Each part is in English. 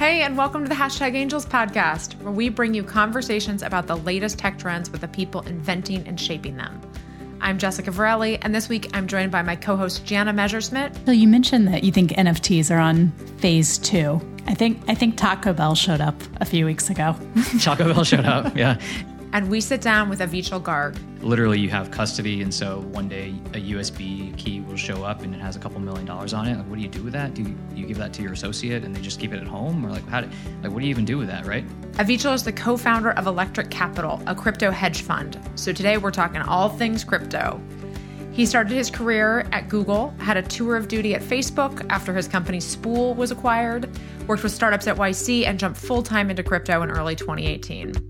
Hey, and welcome to the Hashtag Angels podcast, where we bring you conversations about the latest tech trends with the people inventing and shaping them. I'm Jessica Verrilli, and this week I'm joined by my co host, Jana Messerschmidt. So you mentioned that you think NFTs are on phase two. I think I think Taco Bell showed up a few weeks ago. Taco Bell showed up, yeah. And we sit down with Avichal Garg. Literally, you have custody, and so one day a USB key will show up and it has a couple million dollars on it. Like, what do you do with that? Do you, you give that to your associate and they just keep it at home, or like how? Do, like, what do you even do with that, right? Avichal is the co-founder of Electric Capital, a crypto hedge fund. So today we're talking all things crypto. He started his career at Google, had a tour of duty at Facebook after his company Spool was acquired, worked with startups at YC, and jumped full time into crypto in early 2018.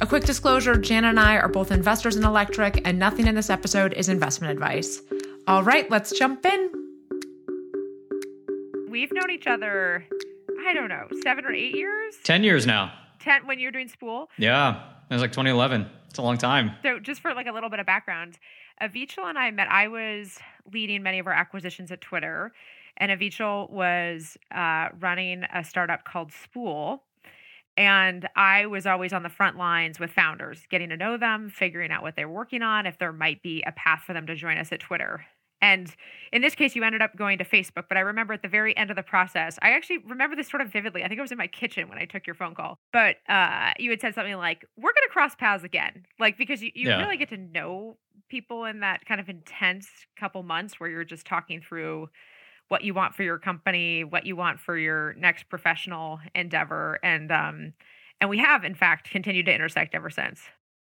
A quick disclosure Jan and I are both investors in Electric, and nothing in this episode is investment advice. All right, let's jump in. We've known each other, I don't know, seven or eight years? Ten years now. Ten when you're doing Spool? Yeah, it was like 2011. It's a long time. So, just for like a little bit of background, Avichal and I met. I was leading many of our acquisitions at Twitter, and Avichal was uh, running a startup called Spool and I was always on the front lines with founders, getting to know them, figuring out what they're working on, if there might be a path for them to join us at Twitter. And in this case, you ended up going to Facebook. But I remember at the very end of the process, I actually remember this sort of vividly. I think I was in my kitchen when I took your phone call. But uh, you had said something like, We're going to cross paths again. Like, because you, you yeah. really get to know people in that kind of intense couple months where you're just talking through what you want for your company, what you want for your next professional endeavor, and um, and we have in fact continued to intersect ever since.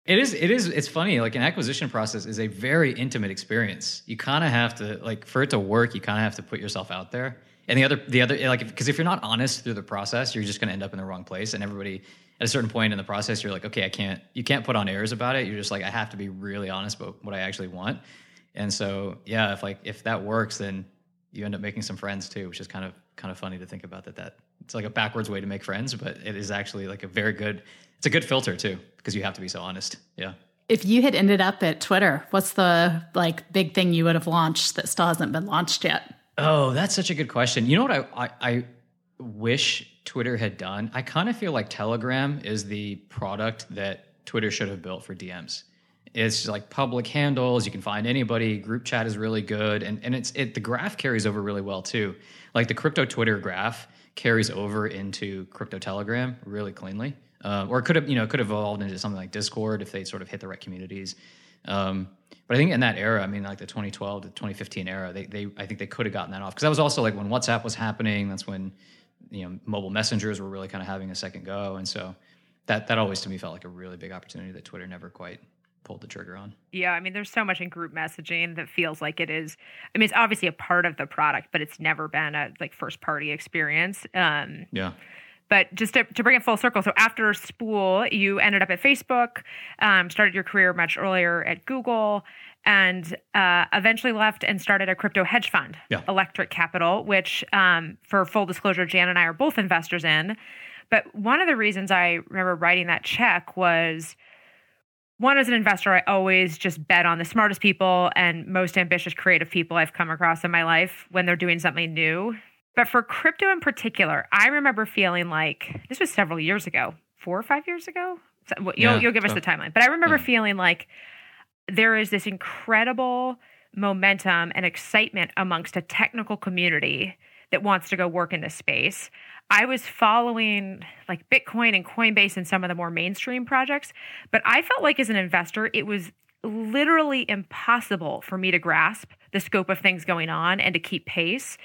It is. It is. It's funny. Like an acquisition process is a very intimate experience. You kind of have to like for it to work. You kind of have to put yourself out there. And the other, the other, like, because if, if, you're not honest through the process, you're just going to end up in the wrong place. And everybody, at a certain point in the process, you're like, okay, I can't. You can't put on airs about it. You're just like, I have to be really honest about what I actually want. And so, yeah, if like if that works, then you end up making some friends too, which is kind of kind of funny to think about that that it's like a backwards way to make friends, but it is actually like a very good it's a good filter too because you have to be so honest. Yeah. If you had ended up at Twitter, what's the like big thing you would have launched that still hasn't been launched yet? Oh, that's such a good question. You know what I I, I wish Twitter had done? I kind of feel like Telegram is the product that Twitter should have built for DMs it's like public handles. You can find anybody. Group chat is really good, and and it's it the graph carries over really well too. Like the crypto Twitter graph carries over into crypto Telegram really cleanly, uh, or could have you know could have evolved into something like Discord if they sort of hit the right communities. Um, but I think in that era, I mean, like the 2012 to 2015 era, they, they I think they could have gotten that off because that was also like when WhatsApp was happening. That's when you know mobile messengers were really kind of having a second go, and so that that always to me felt like a really big opportunity that Twitter never quite pulled the trigger on. Yeah, I mean, there's so much in group messaging that feels like it is. I mean, it's obviously a part of the product, but it's never been a like first party experience. Um, yeah. But just to, to bring it full circle, so after Spool, you ended up at Facebook, um, started your career much earlier at Google, and uh, eventually left and started a crypto hedge fund, yeah. Electric Capital, which, um, for full disclosure, Jan and I are both investors in. But one of the reasons I remember writing that check was one as an investor i always just bet on the smartest people and most ambitious creative people i've come across in my life when they're doing something new. But for crypto in particular i remember feeling like this was several years ago four or five years ago? You'll, yeah, you'll give so, us the timeline. But i remember yeah. feeling like there is this incredible momentum and excitement amongst a technical community that wants to go work in this space I was following like Bitcoin and Coinbase and some of the more mainstream projects, but I felt like as an investor, it was literally impossible for me to grasp the scope of things going on and to keep pace.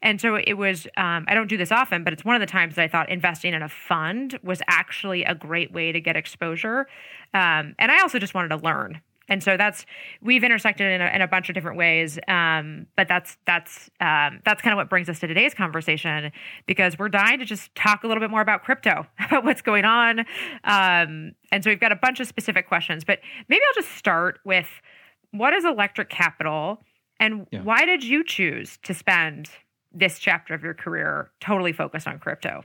And so it was, um, I don't do this often, but it's one of the times that I thought investing in a fund was actually a great way to get exposure. Um, and I also just wanted to learn and so that's we've intersected in a, in a bunch of different ways. Um, but that's that's um, that's kind of what brings us to today's conversation because we're dying to just talk a little bit more about crypto about what's going on. Um, and so we've got a bunch of specific questions but maybe i'll just start with what is electric capital and yeah. why did you choose to spend this chapter of your career totally focused on crypto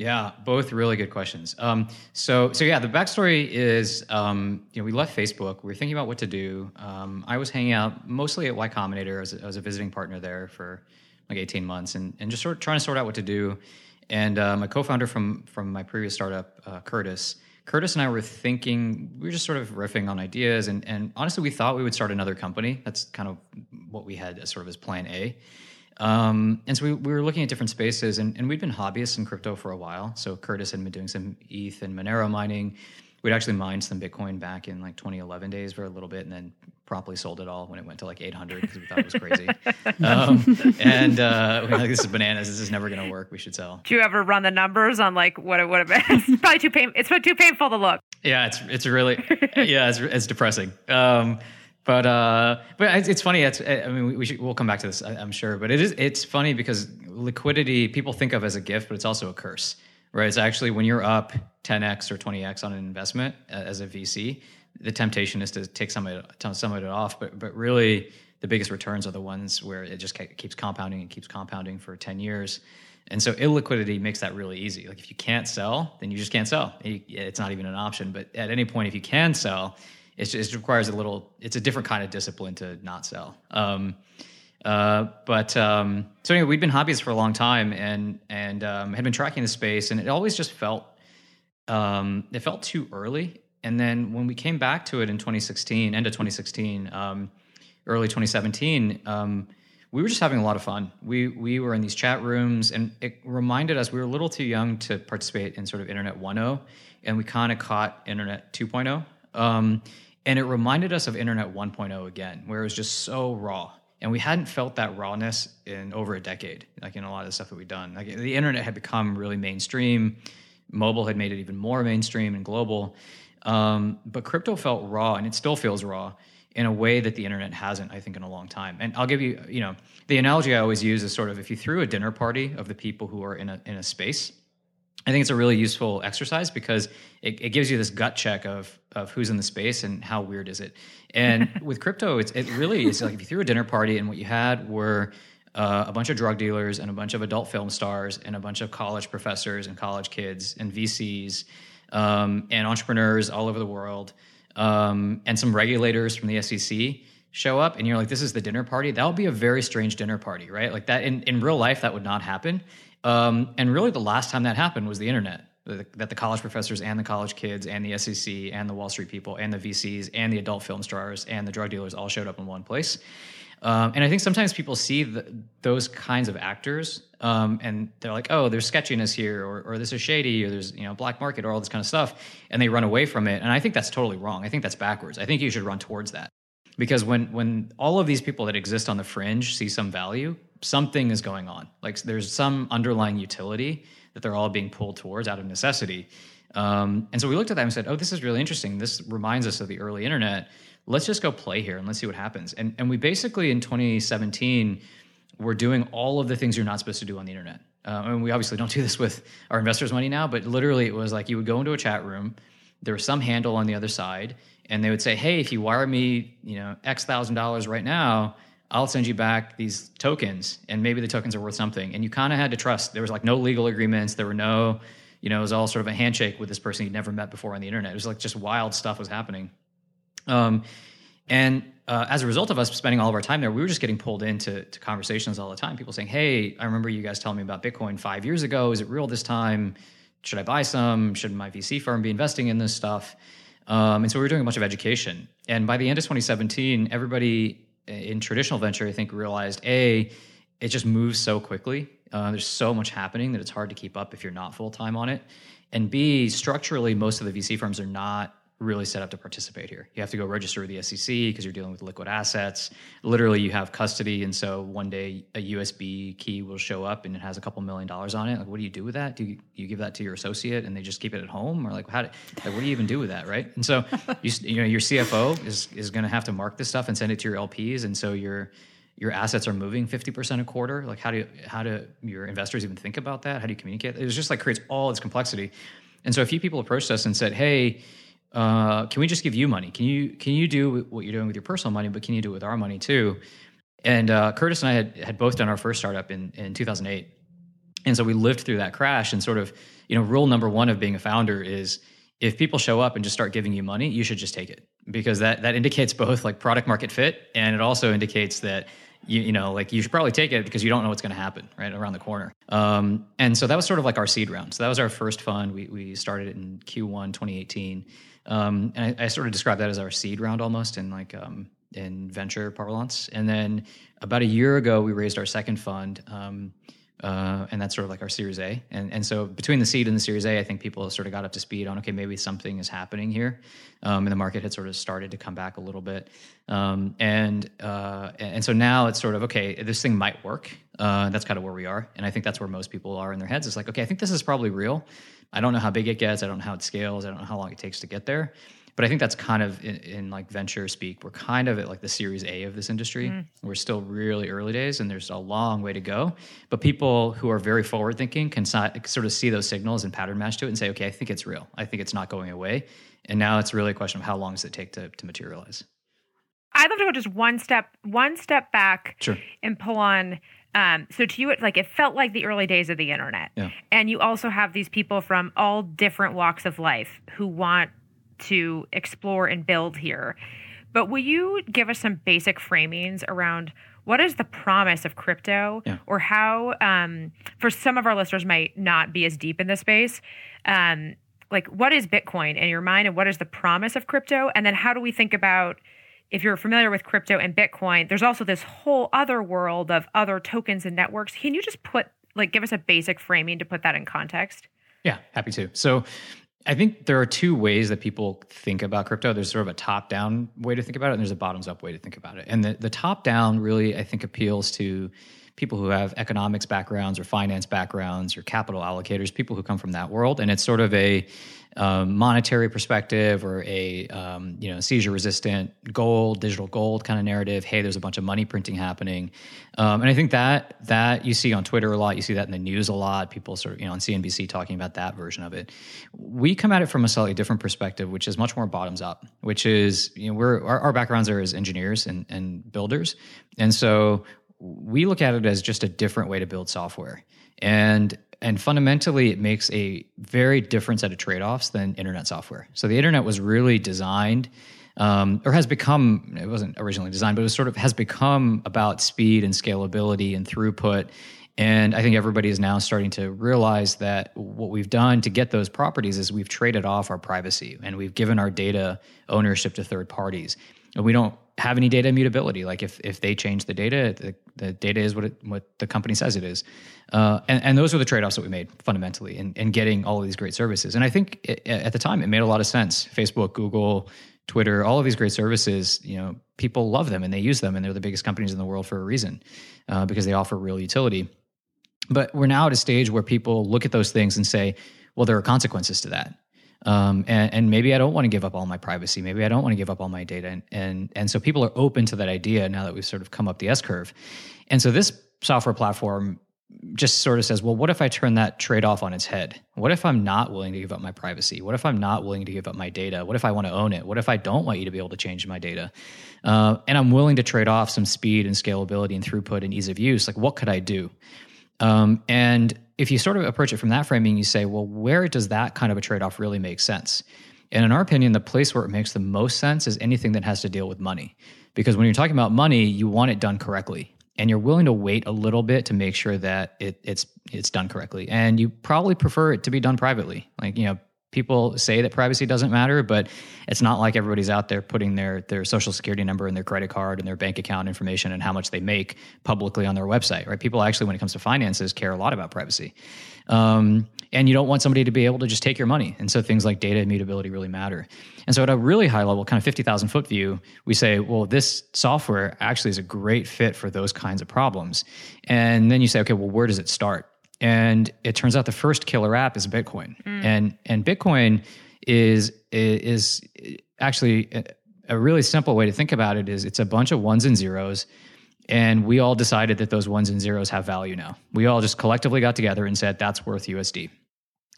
yeah, both really good questions. Um, so, so yeah, the backstory is, um, you know, we left Facebook. We were thinking about what to do. Um, I was hanging out mostly at Y Combinator I was a visiting partner there for like 18 months, and and just sort of trying to sort out what to do. and uh, my co-founder from from my previous startup, uh, Curtis. Curtis and I were thinking, we were just sort of riffing on ideas, and and honestly, we thought we would start another company. That's kind of what we had as sort of as plan A. Um, and so we, we were looking at different spaces, and, and we'd been hobbyists in crypto for a while. So Curtis had been doing some ETH and Monero mining. We'd actually mined some Bitcoin back in like 2011 days for a little bit, and then promptly sold it all when it went to like 800 because we thought it was crazy. um, and uh, we were like, this is bananas. This is never going to work. We should sell. Do you ever run the numbers on like what it would have been? it's probably too pain. It's too painful to look. Yeah, it's it's really yeah, it's, it's depressing. Um, but uh, but it's funny. It's, I mean, we, should, we'll come back to this, I'm sure. But it is it's funny because liquidity people think of as a gift, but it's also a curse, right? It's actually when you're up 10x or 20x on an investment uh, as a VC, the temptation is to take some of it, some of it off. But but really, the biggest returns are the ones where it just keeps compounding and keeps compounding for 10 years. And so illiquidity makes that really easy. Like if you can't sell, then you just can't sell. It's not even an option. But at any point, if you can sell, just, it requires a little. It's a different kind of discipline to not sell. Um, uh, but um, so anyway, we'd been hobbyists for a long time, and and um, had been tracking the space, and it always just felt um, it felt too early. And then when we came back to it in 2016, end of 2016, um, early 2017, um, we were just having a lot of fun. We we were in these chat rooms, and it reminded us we were a little too young to participate in sort of Internet 1.0, and we kind of caught Internet 2.0. Um, and it reminded us of Internet 1.0 again, where it was just so raw. And we hadn't felt that rawness in over a decade, like in a lot of the stuff that we've done. Like the internet had become really mainstream, mobile had made it even more mainstream and global. Um, but crypto felt raw, and it still feels raw in a way that the internet hasn't, I think, in a long time. And I'll give you, you know, the analogy I always use is sort of if you threw a dinner party of the people who are in a in a space I think it's a really useful exercise because it, it, gives you this gut check of of who's in the space and how weird is it. And with crypto, it's it really is like if you threw a dinner party and what you had were uh, a bunch of drug dealers and a bunch of adult film stars and a bunch of college professors and college kids and VCs um, and entrepreneurs all over the world um, and some regulators from the SEC show up and you're like this is the dinner party. That would be a very strange dinner party right? Like that in, in real life that would not happen um, and really, the last time that happened was the internet. That the college professors and the college kids and the SEC and the Wall Street people and the VCs and the adult film stars and the drug dealers all showed up in one place. Um, and I think sometimes people see the, those kinds of actors um, and they're like, oh, there's sketchiness here, or, or this is shady, or there's you know black market, or all this kind of stuff, and they run away from it. And I think that's totally wrong. I think that's backwards. I think you should run towards that because when when all of these people that exist on the fringe see some value, something is going on. Like there's some underlying utility that they're all being pulled towards out of necessity. Um, and so we looked at that and said, "Oh, this is really interesting. This reminds us of the early internet. Let's just go play here and let's see what happens." And and we basically in 2017 we're doing all of the things you're not supposed to do on the internet. Uh, and we obviously don't do this with our investors' money now, but literally it was like you would go into a chat room, there was some handle on the other side, and they would say, "Hey, if you wire me, you know, X thousand dollars right now." I'll send you back these tokens, and maybe the tokens are worth something. And you kind of had to trust. There was like no legal agreements. There were no, you know, it was all sort of a handshake with this person you'd never met before on the internet. It was like just wild stuff was happening. Um, and uh, as a result of us spending all of our time there, we were just getting pulled into to conversations all the time. People saying, "Hey, I remember you guys telling me about Bitcoin five years ago. Is it real this time? Should I buy some? Should my VC firm be investing in this stuff?" Um, and so we were doing a bunch of education. And by the end of 2017, everybody in traditional venture, I think realized a it just moves so quickly. Uh, there's so much happening that it's hard to keep up if you're not full time on it. And B, structurally, most of the VC firms are not really set up to participate here. You have to go register with the SEC because you're dealing with liquid assets. Literally, you have custody, and so one day a USB key will show up and it has a couple million dollars on it. Like, what do you do with that? Do you, you give that to your associate and they just keep it at home, or like how? Do, like, what do you even do with that, right? And so, you, you know, your CFO is is going to have to mark this stuff and send it to your LPs, and so your your assets are moving 50% a quarter like how do you, how do your investors even think about that how do you communicate it just like creates all this complexity and so a few people approached us and said hey uh, can we just give you money? Can you can you do what you're doing with your personal money, but can you do it with our money too? And uh, Curtis and I had had both done our first startup in in 2008, and so we lived through that crash. And sort of, you know, rule number one of being a founder is if people show up and just start giving you money, you should just take it because that that indicates both like product market fit, and it also indicates that you, you know, like you should probably take it because you don't know what's going to happen right around the corner. Um, and so that was sort of like our seed round. So that was our first fund. We, we started it in Q1 2018. Um, and I, I, sort of describe that as our seed round almost in like um, in venture parlance. And then about a year ago, we raised our second fund. Um, uh, and that's sort of like our Series A. And and so between the seed and the Series A, I think people sort of got up to speed on okay, maybe something is happening here, um, and the market had sort of started to come back a little bit. Um, and uh, and so now it's sort of okay, this thing might work. Uh, that's kind of where we are, and I think that's where most people are in their heads. It's like okay, I think this is probably real. I don't know how big it gets. I don't know how it scales. I don't know how long it takes to get there but I think that's kind of in, in, like venture speak. We're kind of at like the Series A of this industry. Mm. We're still really early days, and there's a long way to go. But people who are very forward thinking can sort of see those signals and pattern match to it and say, okay, I think it's real. I think it's not going away. And now it's really a question of how long does it take to, to materialize. I'd love to go just one step one step back sure. and pull on um, so to you, it like it felt like the early days of the internet, yeah. and you also have these people from all different walks of life who want to explore and build here. But will you give us some basic framings around what is the promise of crypto yeah. or how, um, for some of our listeners might not be as deep in this space, um, like what is Bitcoin in your mind and what is the promise of crypto? And then how do we think about, if you're familiar with crypto and Bitcoin, there's also this whole other world of other tokens and networks. Can you just put, like, give us a basic framing to put that in context? Yeah, happy to. So I think there are two ways that people think about crypto. There's sort of a top down way to think about it, and there's a bottoms up way to think about it. And the, the top down really, I think, appeals to people who have economics backgrounds or finance backgrounds or capital allocators, people who come from that world. And it's sort of a um, monetary perspective or a um, you know seizure resistant gold, digital gold kind of narrative. Hey, there's a bunch of money printing happening, um, and I think that that you see on Twitter a lot. You see that in the news a lot. People sort of you know on CNBC talking about that version of it. We come at it from a slightly different perspective, which is much more bottoms up. Which is you know we're our, our backgrounds are as engineers and, and builders, and so we look at it as just a different way to build software. And and fundamentally it makes a very different set of trade-offs than internet software. So the internet was really designed um, or has become it wasn't originally designed, but it sort of has become about speed and scalability and throughput. And I think everybody is now starting to realize that what we've done to get those properties is we've traded off our privacy and we've given our data ownership to third parties. And we don't have any data immutability. Like if if they change the data, the, the data is what it, what the company says it is. Uh, and, and those are the trade offs that we made fundamentally in, in getting all of these great services. And I think it, at the time it made a lot of sense. Facebook, Google, Twitter, all of these great services, you know, people love them and they use them, and they're the biggest companies in the world for a reason uh, because they offer real utility. But we're now at a stage where people look at those things and say, well, there are consequences to that. Um, and, and, maybe I don't want to give up all my privacy. Maybe I don't want to give up all my data. And, and, and so people are open to that idea now that we've sort of come up the S curve. And so this software platform just sort of says, well, what if I turn that trade off on its head? What if I'm not willing to give up my privacy? What if I'm not willing to give up my data? What if I want to own it? What if I don't want you to be able to change my data? Uh, and I'm willing to trade off some speed and scalability and throughput and ease of use. Like, what could I do? Um, and if you sort of approach it from that framing, you say, well, where does that kind of a trade off really make sense? And in our opinion, the place where it makes the most sense is anything that has to deal with money. Because when you're talking about money, you want it done correctly. And you're willing to wait a little bit to make sure that it, it's it's done correctly. And you probably prefer it to be done privately. Like, you know, people say that privacy doesn't matter, but it's not like everybody's out there putting their their social security number and their credit card and their bank account information and how much they make publicly on their website, right? People actually, when it comes to finances, care a lot about privacy. Um, and you don't want somebody to be able to just take your money. And so things like data immutability really matter. And so at a really high level, kind of 50,000 foot view, we say, well, this software actually is a great fit for those kinds of problems. And then you say, okay, well, where does it start? And it turns out the first killer app is Bitcoin, mm. and and Bitcoin is is actually a really simple way to think about it is it's a bunch of ones and zeros. And we all decided that those ones and zeros have value now. We all just collectively got together and said that's worth usd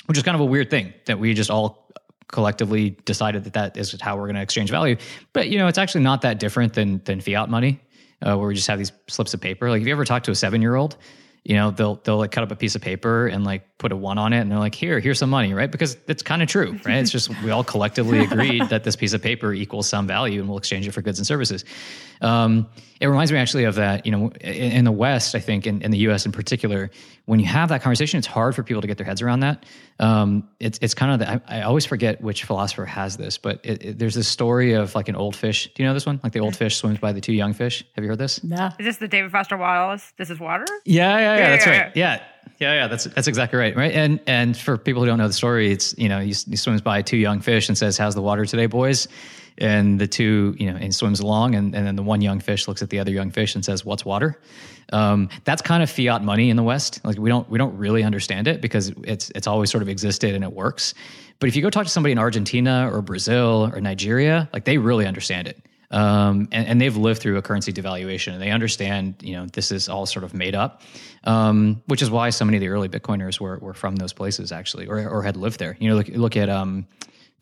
which is kind of a weird thing that we just all collectively decided that that is how we're going to exchange value. But you know it's actually not that different than than fiat money uh, where we just have these slips of paper. Like if you ever talk to a seven year old you know they'll they'll like cut up a piece of paper and like put a one on it and they're like here here's some money right? Because it's kind of true right? It's just we all collectively agreed that this piece of paper equals some value and we'll exchange it for goods and services Um, it reminds me actually of that, you know, in, in the West, I think, in, in, the US in particular, when you have that conversation, it's hard for people to get their heads around that. Um, it's, it's kind of, the, I, I, always forget which philosopher has this, but it, it, there's this story of like an old fish. Do you know this one? Like the old fish swims by the two young fish. Have you heard this? No. Is this the David Foster Wallace? This is water? Yeah, yeah, yeah, yeah that's yeah, right. Yeah. Yeah, yeah, that's that's exactly right, right? And and for people who don't know the story, it's you know he, he swims by two young fish and says, "How's the water today, boys?" And the two, you know, and swims along, and, and then the one young fish looks at the other young fish and says, "What's water?" Um, that's kind of fiat money in the West. Like we don't we don't really understand it because it's it's always sort of existed and it works. But if you go talk to somebody in Argentina or Brazil or Nigeria, like they really understand it. Um, and, and, they've lived through a currency devaluation and they understand, you know, this is all sort of made up, um, which is why so many of the early Bitcoiners were, were from those places actually, or, or had lived there. You know, look, look at, um,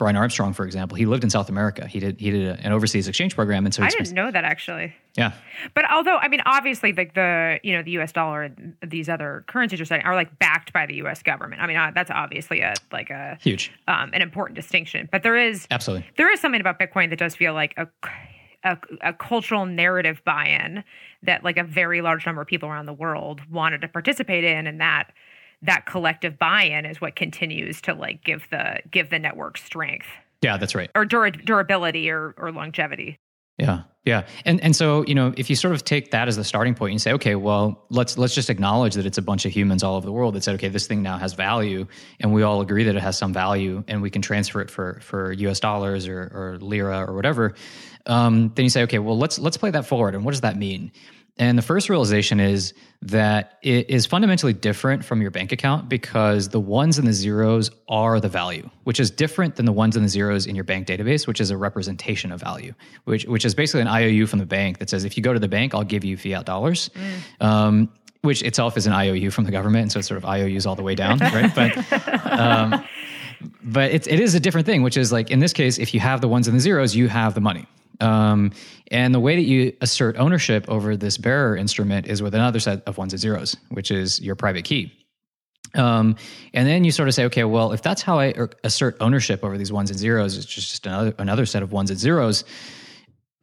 Brian Armstrong, for example, he lived in South America. He did he did a, an overseas exchange program, and so I didn't know that actually. Yeah, but although I mean, obviously, like the you know the U.S. dollar and these other currencies are saying are like backed by the U.S. government. I mean, uh, that's obviously a like a huge um, an important distinction. But there is absolutely there is something about Bitcoin that does feel like a a, a, cultural narrative buy-in that like a very large number of people around the world wanted to participate in and that that collective buy-in is what continues to like give the give the network strength. Yeah, that's right. Or dur- durability or or longevity. Yeah. Yeah. And and so, you know, if you sort of take that as the starting point and say, okay, well, let's let's just acknowledge that it's a bunch of humans all over the world that said, okay, this thing now has value and we all agree that it has some value and we can transfer it for for US dollars or, or lira or whatever. Um, then you say, okay, well, let's let's play that forward. And what does that mean? And the first realization is that it is fundamentally different from your bank account because the ones and the zeros are the value, which is different than the ones and the zeros in your bank database, which is a representation of value, which which is basically an IOU from the bank that says if you go to the bank, I'll give you fiat dollars. Mm. Um, which itself is an IOU from the government, and so it's sort of IOUs all the way down, right? But um, but it's it is a different thing, which is like in this case, if you have the ones and the zeros, you have the money. Um, and the way that you assert ownership over this bearer instrument is with another set of ones and zeros, which is your private key. Um, and then you sort of say, okay, well, if that's how I assert ownership over these ones and zeros, it's just another another set of ones and zeros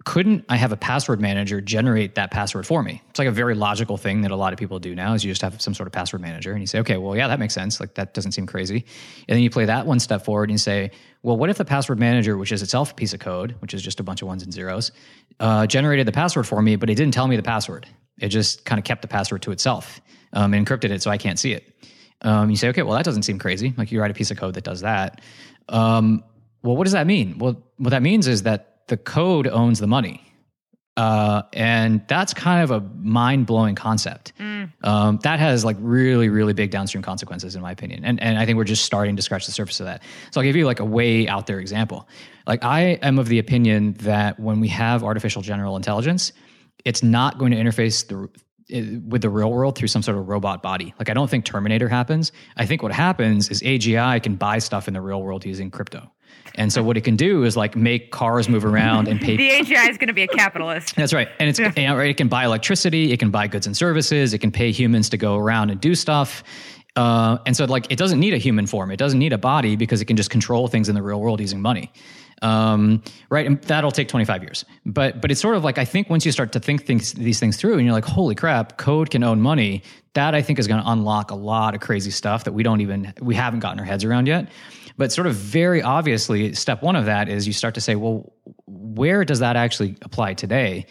couldn't I have a password manager generate that password for me? It's like a very logical thing that a lot of people do now is you just have some sort of password manager and you say, okay, well, yeah, that makes sense. Like that doesn't seem crazy. And then you play that one step forward and you say, well, what if the password manager, which is itself a piece of code, which is just a bunch of ones and zeros, uh, generated the password for me, but it didn't tell me the password. It just kind of kept the password to itself um, encrypted it so I can't see it. Um, you say, okay, well, that doesn't seem crazy. Like you write a piece of code that does that. Um, well, what does that mean? Well, what that means is that the code owns the money. Uh, and that's kind of a mind blowing concept. Mm. Um, that has like really, really big downstream consequences, in my opinion. And, and I think we're just starting to scratch the surface of that. So I'll give you like a way out there example. Like, I am of the opinion that when we have artificial general intelligence, it's not going to interface the, with the real world through some sort of robot body. Like I don't think Terminator happens. I think what happens is AGI can buy stuff in the real world using crypto. And so what it can do is like make cars move around and pay. the AGI is going to be a capitalist. That's right, and it's yeah. right. It can buy electricity. It can buy goods and services. It can pay humans to go around and do stuff. Uh, and so like it doesn't need a human form. It doesn't need a body because it can just control things in the real world using money. Um, right, and that'll take 25 years. But but it's sort of like I think once you start to think things, these things through, and you're like, holy crap, code can own money. That I think is going to unlock a lot of crazy stuff that we don't even we haven't gotten our heads around yet. But sort of very obviously, step one of that is you start to say, well, where does that actually apply today?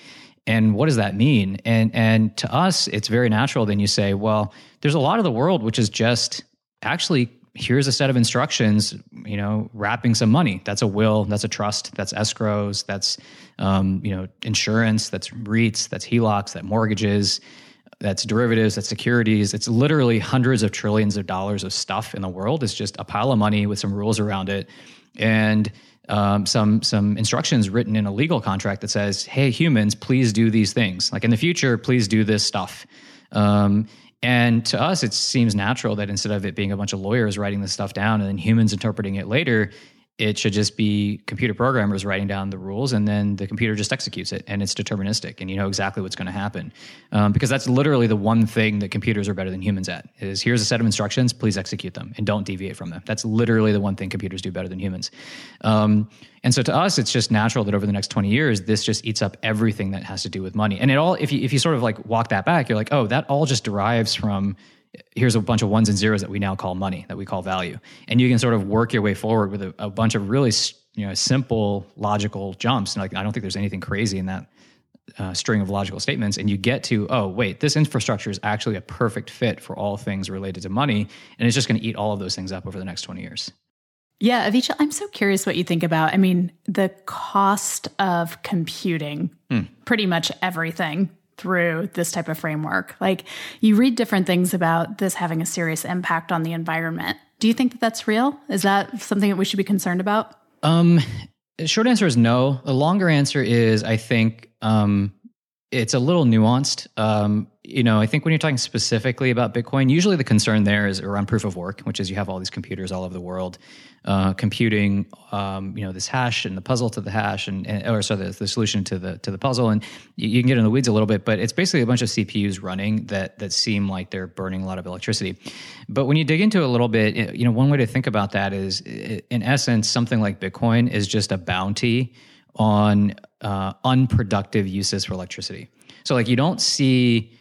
And what does that mean? And and to us, it's very natural. Then you say, well, there's a lot of the world which is just actually here's a set of instructions you know wrapping some money that's a will that's a trust that's escrows that's um, you know insurance that's reits that's helocs that mortgages that's derivatives, that's securities. It's literally hundreds of trillions of dollars of stuff in the world. It's just a pile of money with some rules around it, and um, some some instructions written in a legal contract that says, "Hey, humans, please do these things. Like in the future, please do this stuff." Um, and to us, it seems natural that instead of it being a bunch of lawyers writing this stuff down and then humans interpreting it later, it should just be computer programmers writing down the rules and then the computer just executes it and it's deterministic and you know exactly what's going to happen. Um, because that's literally the one thing that computers are better than humans at is here's a set of instructions please execute them and don't deviate from them. That's literally the one thing computers do better than humans. Um, and so to us it's just natural that over the next 20 years this just eats up everything that has to do with money. And it all if you, if you sort of like walk that back you're like oh that all just derives from here's a bunch of ones and zeros that we now call money that we call value. And you can sort of work your way forward with a, a bunch of really you know simple logical jumps. And like i don't think there's anything crazy in that uh, string of logical statements. And you get to oh wait this infrastructure is actually a perfect fit for all things related to money. And it's just going to eat all of those things up over the next 20 years. Yeah, Avicha, I'm so curious what you think about. I mean, the cost of computing hmm. pretty much everything through this type of framework. Like you read different things about this having a serious impact on the environment. Do you think that that's real? Is that something that we should be concerned about? Um, short answer is no. The longer answer is I think um, it's a little nuanced. Um, you know, I think when you're talking specifically about Bitcoin, usually the concern there is around proof of work, which is you have all these computers all over the world uh, computing, um, you know, this hash and the puzzle to the hash, and, and or sorry, the, the, solution to the to the puzzle, and you, you, can get in the weeds a little bit, but it's basically a bunch of CPUs running that that seem like they're burning a lot of electricity. But when you dig into it a little bit, you know, one way to think about that is, in essence, something like Bitcoin is just a bounty on uh, unproductive uses for electricity. So, like, you don't see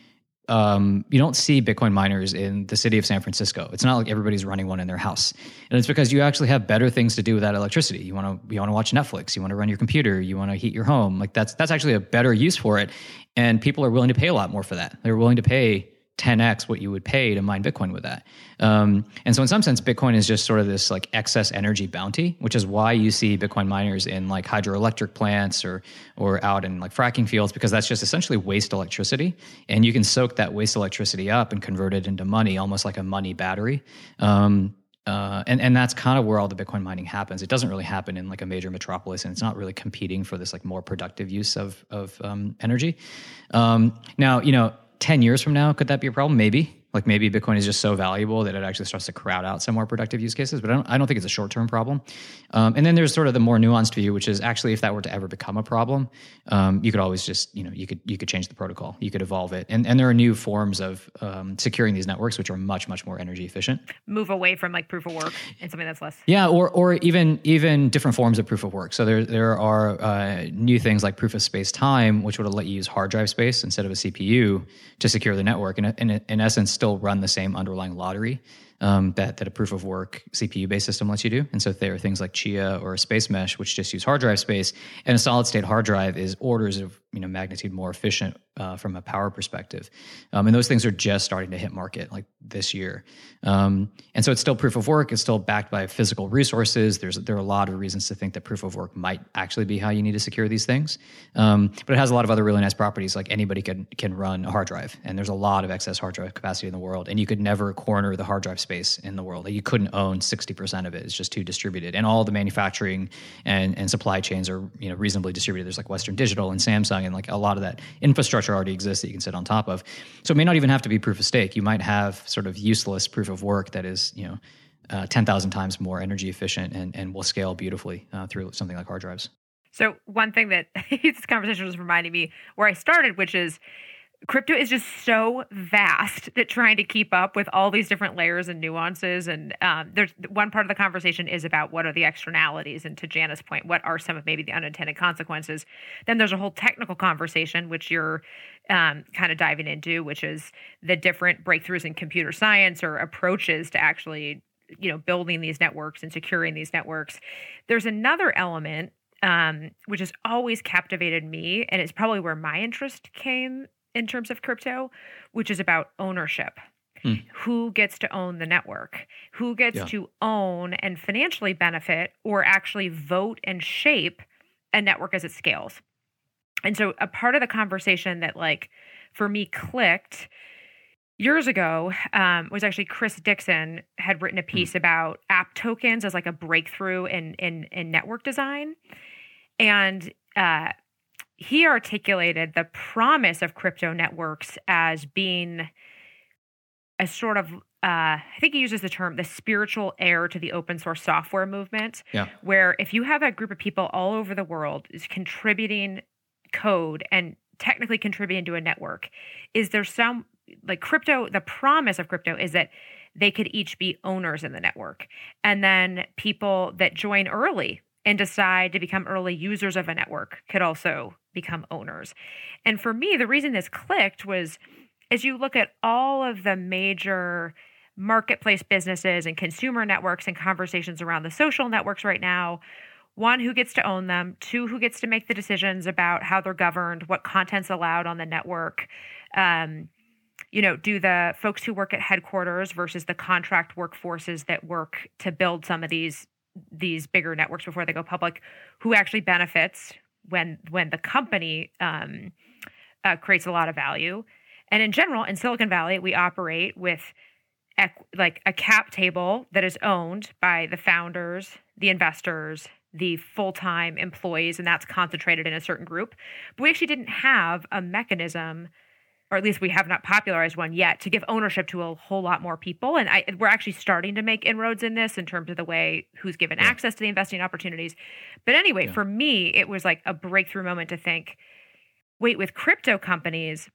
um, you don't see Bitcoin miners in the city of San Francisco. It's not like everybody's running one in their house, and it's because you actually have better things to do with that electricity. You want to you want to watch Netflix, you want to run your computer, you want to heat your home. Like that's that's actually a better use for it, and people are willing to pay a lot more for that. They're willing to pay 10x what you would pay to mine Bitcoin with that. Um, and so, in some sense, Bitcoin is just sort of this like excess energy bounty, which is why you see Bitcoin miners in like hydroelectric plants or or out in like fracking fields because that's just essentially waste electricity, and you can soak that waste electricity up and convert it into money, almost like a money battery. Um, uh, and and that's kind of where all the Bitcoin mining happens. It doesn't really happen in like a major metropolis, and it's not really competing for this like more productive use of of um, energy. Um, now, you know, 10 years from now, could that be a problem? Maybe. Like maybe Bitcoin is just so valuable that it actually starts to crowd out some more productive use cases, but I don't, I don't think it's a short term problem. Um, and then there's sort of the more nuanced view, which is actually if that were to ever become a problem, um, you could always just you know you could you could change the protocol, you could evolve it, and and there are new forms of um, securing these networks which are much much more energy efficient. Move away from like proof of work and something that's less. Yeah, or or even even different forms of proof of work. So there there are uh, new things like proof of space time, which would let you use hard drive space instead of a CPU to secure the network, and in, in essence still run the same underlying lottery um, that that a proof of work CPU based system lets you do. And so there are things like Chia or Spacemesh, which just use hard drive space, and a solid state hard drive is orders of you know magnitude more efficient uh, from a power perspective. Um, and those things are just starting to hit market like this year. Um, and so it's still proof of work. It's still backed by physical resources. There's there are a lot of reasons to think that proof of work might actually be how you need to secure these things. Um, but it has a lot of other really nice properties. Like anybody can can run a hard drive, and there's a lot of excess hard drive capacity in the world. And you could never corner the hard drive space in the world. Like you couldn't own 60% of it. It's just too distributed. And all the manufacturing and, and supply chains are you know reasonably distributed. There's like Western Digital and Samsung, and like a lot of that infrastructure already exists that you can sit on top of. So it may not even have to be proof of stake. You might have sort of useless proof of work that is you know uh, 10,000 times more energy efficient and, and will scale beautifully uh, through something like hard drives. So one thing that this conversation was reminding me where I started, which is crypto is just so vast that trying to keep up with all these different layers and nuances and um, there's one part of the conversation is about what are the externalities and to jana's point what are some of maybe the unintended consequences. Then there's a whole technical conversation which you're um, kind of diving into which is the different breakthroughs in computer science or approaches to actually you know building these networks and securing these networks. There's another element um, which has always captivated me and it's probably where my interest came in terms of crypto, which is about ownership. Mm. Who gets to own the network? Who gets yeah. to own and financially benefit or actually vote and shape a network as it scales? And so, a part of the conversation that, like, for me clicked years ago um, was actually Chris Dixon had written a hmm. piece mm. about app tokens as like a breakthrough in in, in network design, and uh, he articulated the promise of crypto networks as being a sort of uh, I think he uses the term the spiritual heir to the open source software movement. Yeah. Where if you have a group of people all over the world is contributing code and technically contributing to a network, is there some like crypto? The promise of crypto is that they could each be owners in the network, and then people that join early and decide to become early users of a network could also become owners. And for me, the reason this clicked was as you look at all of the major marketplace businesses and consumer networks and conversations around the social networks right now one who gets to own them two who gets to make the decisions about how they're governed what content's allowed on the network um, you know do the folks who work at headquarters versus the contract workforces that work to build some of these these bigger networks before they go public who actually benefits when when the company um, uh, creates a lot of value and in general, in Silicon Valley, we operate with like a cap table that is owned by the founders, the investors, the full time employees, and that's concentrated in a certain group. But we actually didn't have a mechanism, or at least we have not popularized one yet, to give ownership to a whole lot more people. And I, we're actually starting to make inroads in this in terms of the way who's given yeah. access to the investing opportunities. But anyway, yeah. for me, it was like a breakthrough moment to think wait, with crypto companies,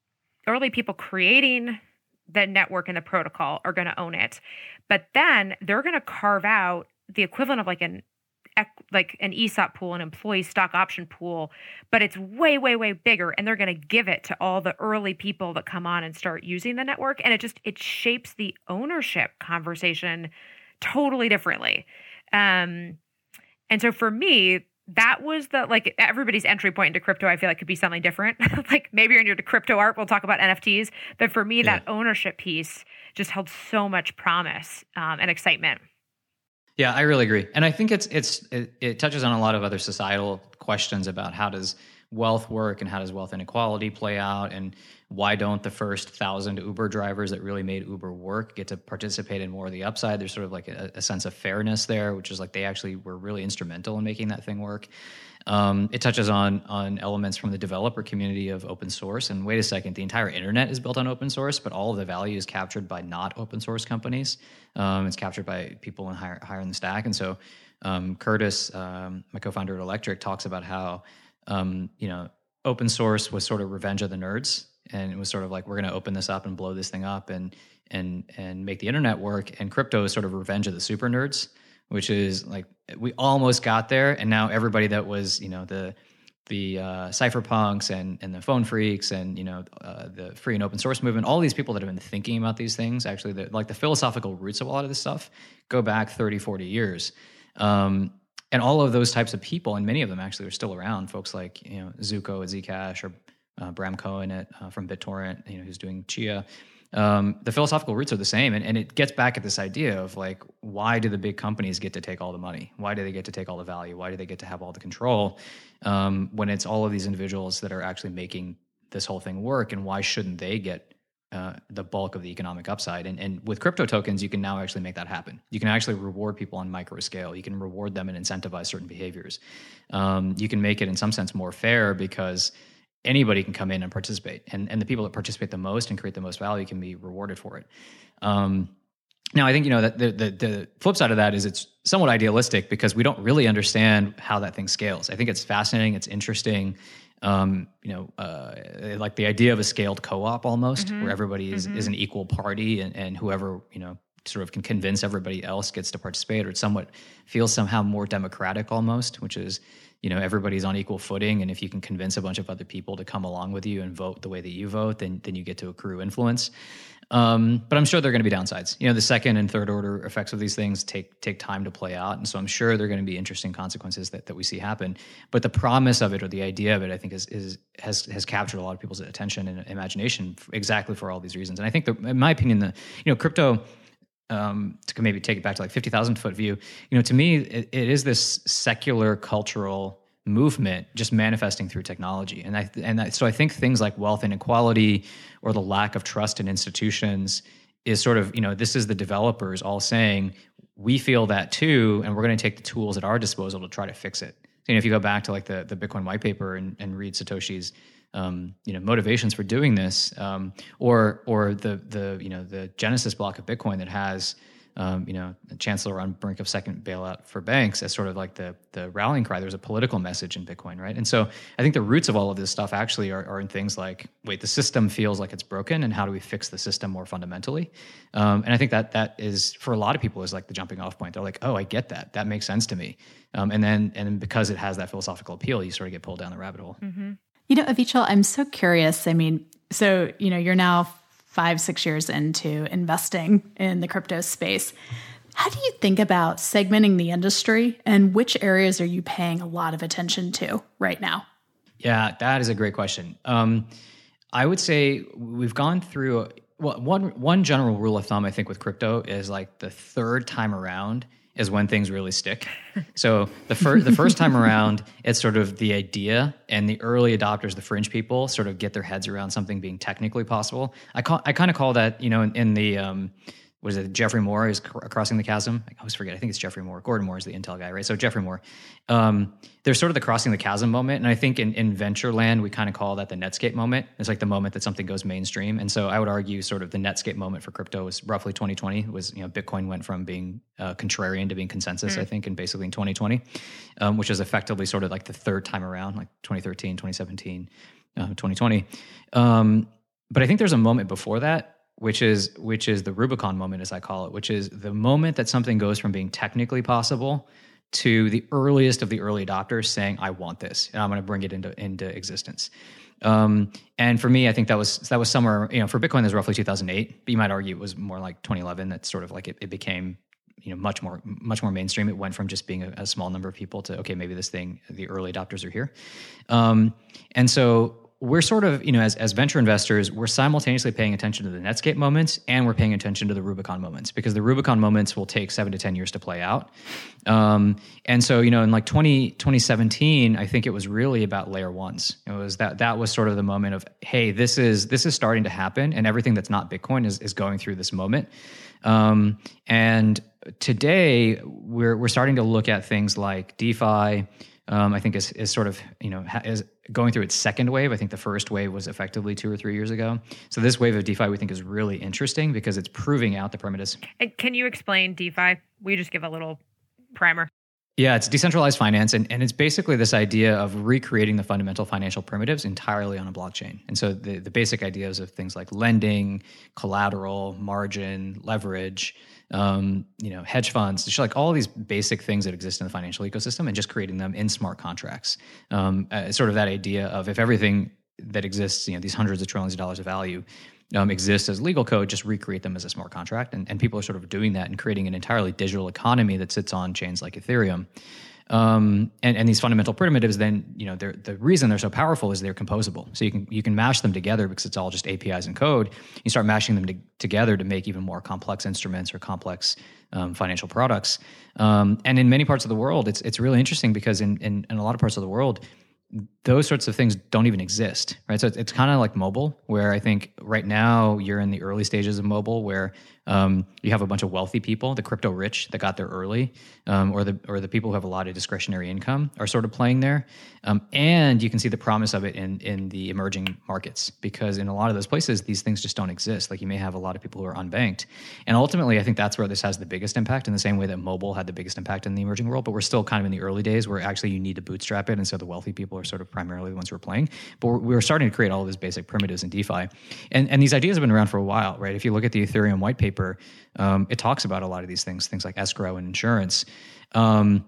early people creating the network and the protocol are going to own it but then they're going to carve out the equivalent of like an like an ESOP pool, an employee stock option pool, but it's way, way, way bigger. And they're going to give it to all the early people that come on and start using the network. And it just it shapes the ownership conversation totally differently. Um, and so for me, that was the like everybody's entry point into crypto i feel like could be something different like maybe you're into crypto art we'll talk about nfts but for me yeah. that ownership piece just held so much promise um, and excitement yeah i really agree and i think it's it's it, it touches on a lot of other societal questions about how does wealth work and how does wealth inequality play out and why don't the first thousand Uber drivers that really made Uber work get to participate in more of the upside? There's sort of like a, a sense of fairness there, which is like they actually were really instrumental in making that thing work. Um, it touches on on elements from the developer community of open source. And wait a second, the entire internet is built on open source, but all of the value is captured by not open source companies. Um, it's captured by people in higher higher in the stack. And so um, Curtis, um, my co-founder at Electric, talks about how um, you know open source was sort of revenge of the nerds and it was sort of like we're going to open this up and blow this thing up and and and make the internet work and crypto is sort of revenge of the super nerds which is like we almost got there and now everybody that was you know the the uh, cypherpunks and and the phone phreaks and you know uh, the free and open source movement all these people that have been thinking about these things actually the, like the philosophical roots of a lot of this stuff go back 30 40 years. Um, and all of those types of people and many of them actually are still around folks like you know Zooko at zcash or uh, Bram Cohen at, uh, from BitTorrent, you know, who's doing Chia. Um, the philosophical roots are the same, and, and it gets back at this idea of like, why do the big companies get to take all the money? Why do they get to take all the value? Why do they get to have all the control um, when it's all of these individuals that are actually making this whole thing work? And why shouldn't they get uh, the bulk of the economic upside. And, and with crypto tokens, you can now actually make that happen. You can actually reward people on micro scale. You can reward them and incentivize certain behaviors. Um, you can make it in some sense more fair because anybody can come in and participate. And, and the people that participate the most and create the most value can be rewarded for it. Um, now i think you know that the, the, the flip side of that is it's somewhat idealistic because we don't really understand how that thing scales. I think it's fascinating. It's interesting. Um, you know uh, like the idea of a scaled co-op almost mm-hmm. where everybody is, mm-hmm. is an equal party and, and whoever you know sort of can convince everybody else gets to participate or it somewhat feels somehow more democratic almost which is you know everybody's on equal footing and if you can convince a bunch of other people to come along with you and vote the way that you vote then then you get to accrue influence. Um, but i'm sure there are going to be downsides. You know the second and third order effects of these things take take time to play out and so i'm sure there are going to be interesting consequences that, that we see happen. But the promise of it or the idea of it i think is, is has has captured a lot of people's attention and imagination exactly for all these reasons. And i think the, in my opinion the you know crypto um, to maybe take it back to like 50,000 foot view, you know, to me, it, it is this secular cultural movement just manifesting through technology. And I, and I, so I think things like wealth inequality or the lack of trust in institutions is sort of, you know, this is the developers all saying, we feel that too, and we're going to take the tools at our disposal to try to fix it. So, you know, if you go back to like the, the Bitcoin white paper and, and read Satoshi's um, you know motivations for doing this, um, or or the the you know the Genesis block of Bitcoin that has um, you know, Chancellor on brink of second bailout for banks as sort of like the the rallying cry. There's a political message in Bitcoin, right? And so I think the roots of all of this stuff actually are, are in things like, wait, the system feels like it's broken, and how do we fix the system more fundamentally? Um, and I think that that is for a lot of people is like the jumping off point. They're like, oh, I get that. That makes sense to me. Um, and then and because it has that philosophical appeal, you sort of get pulled down the rabbit hole. Mm-hmm. You know, Avichal, I'm so curious. I mean, so you know, you're now five, six years into investing in the crypto space. How do you think about segmenting the industry and which areas are you paying a lot of attention to right now? Yeah, that is a great question. Um, I would say we've gone through well, one one general rule of thumb I think with crypto is like the third time around is when things really stick. So the first the first time around, it's sort of the idea, and the early adopters, the fringe people, sort of get their heads around something being technically possible. I call I kind of call that you know in, in the um, was it Geoffrey Moore is crossing the chasm? I always forget. I think it's Geoffrey Moore. Gordon Moore is the Intel guy, right? So Geoffrey Moore. Um, there's sort of the crossing the chasm moment, and I think in, in venture land we kind of call that the Netscape moment. It's like the moment that something goes mainstream, and so I would argue sort of the Netscape moment for crypto was roughly 2020. Was you know Bitcoin went from being uh, contrarian to being consensus, mm. I think, in basically in 2020, um, which is effectively sort of like the third time around, like 2013, 2017, uh, 2020. Um, but I think there's a moment before that which is which is the Rubicon moment, as I call it, which is the moment that something goes from being technically possible to the earliest of the early adopters saying, "I want this, and I'm going to bring it into into existence." Um, and for me, I think that was that was somewhere you know for Bitcoin, was roughly 2008. But you might argue it was more like 2011. That sort of like it, it became you know much more much more mainstream. It went from just being a, a, small number of people to okay, maybe this thing the early adopters are here. Um, and so we're sort of, you know, as, as venture investors, we're simultaneously paying attention to the Netscape moments and we're paying attention to the Rubicon moments because the Rubicon moments will take seven to 10 years to play out. Um, and so, you know, in like 20, 2017, I think it was really about layer ones. It was that, that was sort of the moment of, hey, this is, this is starting to happen and everything that's not Bitcoin is, is going through this moment. Um, and today we're, we're starting to look at things like DeFi, um, I think is, is sort of you know is going through its second wave. I think the first wave was effectively two or three years ago. So this wave of DeFi we think is really interesting because it's proving out the primitives. can you explain DeFi? We just give a little primer. Yeah, it's decentralized finance, and, and it's basically this idea of recreating the fundamental financial primitives entirely on a blockchain. And so the, the basic ideas of things like lending, collateral, margin, leverage, um, you know, hedge funds, just like all these basic things that exist in the financial ecosystem, and just creating them in smart contracts. Um, uh, sort of that idea of if everything that exists, you know, these hundreds of trillions of dollars of value um, exist as legal code, just recreate them as a smart contract. And, and people are sort of doing that and creating an entirely digital economy that sits on chains like Ethereum. Um, and, and these fundamental primitives, then you know, the reason they're so powerful is they're composable. So you can you can mash them together because it's all just APIs and code. You start mashing them to, together to make even more complex instruments or complex um, financial products. Um, and in many parts of the world, it's it's really interesting because in, in, in a lot of parts of the world, those sorts of things don't even exist, right? So it's, it's kind of like mobile, where I think right now you're in the early stages of mobile, where um, you have a bunch of wealthy people, the crypto rich that got there early, um, or the or the people who have a lot of discretionary income are sort of playing there, um, and you can see the promise of it in in the emerging markets because in a lot of those places these things just don't exist. Like you may have a lot of people who are unbanked, and ultimately I think that's where this has the biggest impact. In the same way that mobile had the biggest impact in the emerging world, but we're still kind of in the early days where actually you need to bootstrap it, and so the wealthy people are sort of primarily the ones who are playing. But we're, we're starting to create all of these basic primitives in DeFi, and and these ideas have been around for a while, right? If you look at the Ethereum white paper paper, um, it talks about a lot of these things, things like escrow and insurance. Um,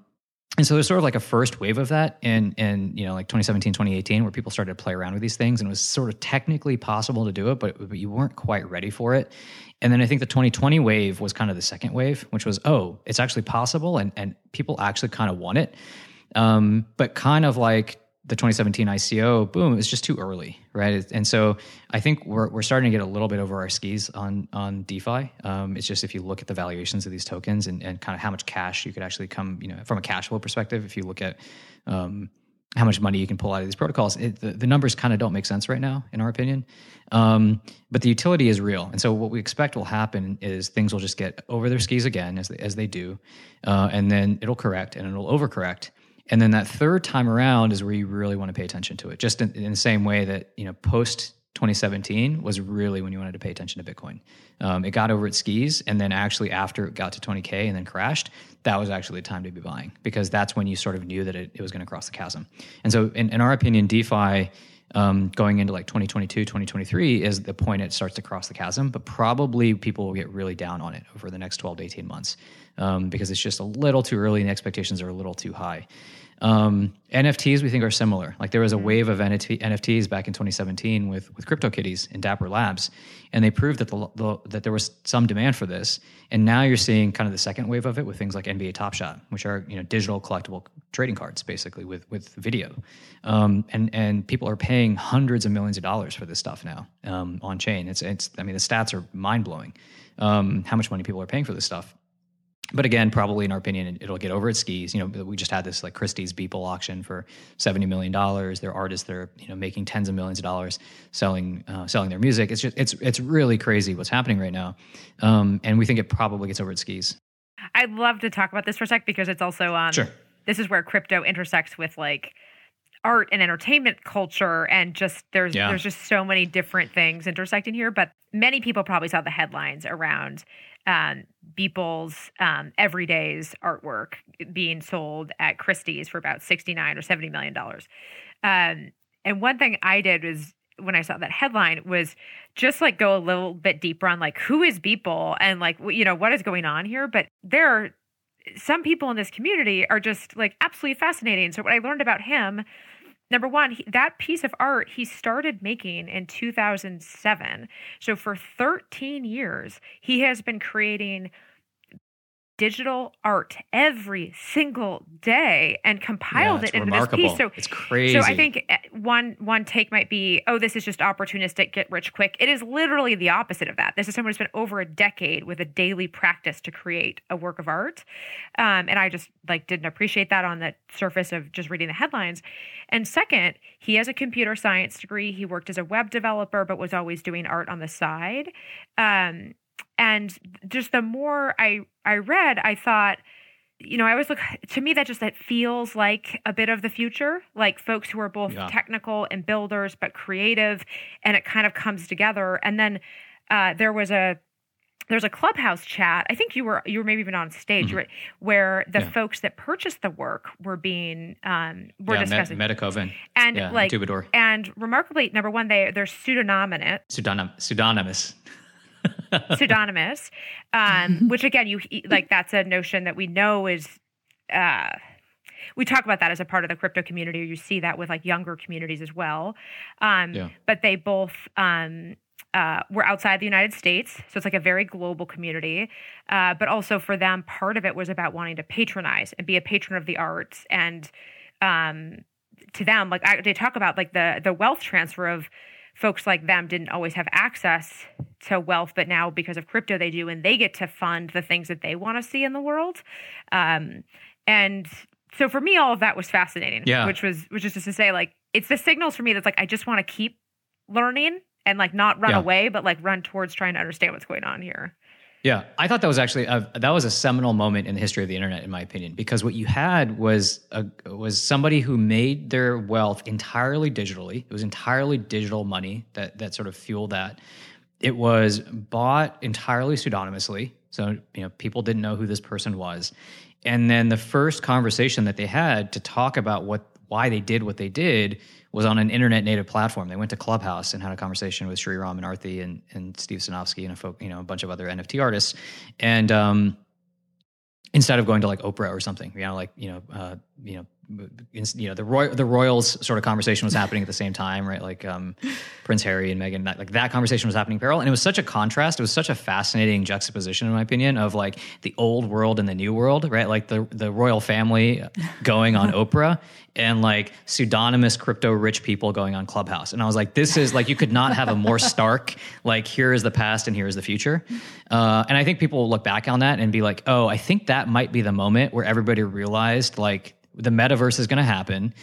and so there's sort of like a first wave of that in in you know like 2017 2018 where people started to play around with these things and it was sort of technically possible to do it but, but you weren't quite ready for it and then i think the 2020 wave was kind of the second wave which was oh it's actually possible and and people actually kind of want it um, but kind of like the 2017 ICO, boom, it's just too early, right? And so I think we're, we're starting to get a little bit over our skis on on DeFi. Um, it's just if you look at the valuations of these tokens and, and kind of how much cash you could actually come, you know, from a cash flow perspective, if you look at um, how much money you can pull out of these protocols, it, the, the, numbers kind of don't make sense right now, in our opinion. Um, but the utility is real, and so what we expect will happen is things will just get over their skis again, as they, as they do, uh, and then it'll correct and it'll overcorrect And then that third time around is where you really want to pay attention to it. Just in, in the same way that you know post 2017 was really when you wanted to pay attention to Bitcoin. Um, it got over its skis, and then actually after it got to 20k and then crashed, that was actually the time to be buying because that's when you sort of knew that it, it was going to cross the chasm. And so, in, in our opinion, DeFi um, going into like 2022, 2023 is the point it starts to cross the chasm. But probably people will get really down on it over the next 12 to 18 months um, because it's just a little too early and expectations are a little too high. Um, NFTs we think are similar. Like there was a wave of NFT, NFTs back in 2017 with with CryptoKitties and Dapper Labs, and they proved that the, the, that there was some demand for this. And now you're seeing kind of the second wave of it with things like NBA Top Shot, which are you know digital collectible trading cards basically with with video, um, and and people are paying hundreds of millions of dollars for this stuff now um, on chain. It's it's I mean the stats are mind blowing. Um, how much money people are paying for this stuff but again, probably in our opinion, it'll get over its skis. You know, we just had this like Christie's Beeple auction for seventy million dollars. There are artists that are you know making tens of millions of dollars selling uh, selling their music. It's just it's it's really crazy what's happening right now, um, and we think it probably gets over its skis. I'd love to talk about this for a sec because it's also um, sure. This is where crypto intersects with like art and entertainment culture and just there's yeah. there's just so many different things intersecting here but many people probably saw the headlines around um, Beeple's um, Everyday's artwork being sold at Christie's for about 69 or 70 million dollars. Um, and one thing I did was when I saw that headline was just like go a little bit deeper on like who is Beeple and like you know what is going on here. But there are some people in this community are just like absolutely fascinating. So what I learned about him number one, that piece of art he started making in 2007. So for 13 years, he has been creating digital art every single day and compiled yeah, it into remarkable. this piece. So it's crazy. So I think eh, one one take might be, oh, this is just opportunistic, get rich quick. It is literally the opposite of that. This is someone who's spent over a decade with a daily practice to create a work of art, um, and I just like didn't appreciate that on the surface of just reading the headlines. And second, he has a computer science degree. He worked as a web developer, but was always doing art on the side. Um, and just the more I I read, I thought, you know, I always look to me that just that feels like a bit of the future, like folks who are both yeah. technical and builders but creative, and it kind of comes together. And then uh, there was a there's a clubhouse chat. I think you were you were maybe even on stage, mm-hmm. right, where the yeah. folks that purchased the work were being um were yeah, discussing Met- Metakovan and yeah, like Twobadour. and remarkably, number one, they they're pseudonymous. Pseudonym, pseudonymous pseudonymous, um, which again, you like that's a notion that we know is. Uh, we talk about that as a part of the crypto community, or you see that with like younger communities as well. Um, yeah. But they both um, uh, were outside the United States, so it's like a very global community. Uh, but also for them, part of it was about wanting to patronize and be a patron of the arts, and um, to them, like I, they talk about like the the wealth transfer of folks like them didn't always have access to wealth, but now because of crypto, they do, and they get to fund the things that they want to see in the world. Um, and so for me, all of that was fascinating. Yeah. Which was which is just to say, like, it's the signals for me that's like I just want to keep learning and like not run yeah. away, but like run towards trying to understand what's going on here. Yeah, I thought that was actually a, that was a seminal moment in the history of the internet, in my opinion, because what you had was a, was somebody who made their wealth entirely digitally. It was entirely digital money that that sort of fueled that. It was bought entirely pseudonymously, so you know people didn't know who this person was. And then the first conversation that they had to talk about what why they did what they did was on an internet native platform. They went to Clubhouse and had a conversation with Sriram and, Aarthi and Steve Sinofsky and a folk, you know, a bunch of other NFT artists. And um, instead of going to like Oprah or something, you know, like, you know, uh, you know, you know the roy- the royals sort of conversation was happening at the same time right? Like um, prince harry and meghan that, like that conversation was happening parallel. And it was such a contrast. It was such a fascinating juxtaposition in my opinion of like the old world and the new world right? Like the the royal family going on oprah and like pseudonymous crypto rich people going on clubhouse. And i was like this is like you could not have a more stark like here is the past and here is the future. Uh, and i think people will look back on that and be like oh i think that might be the moment where everybody realized like the metaverse is going to happen.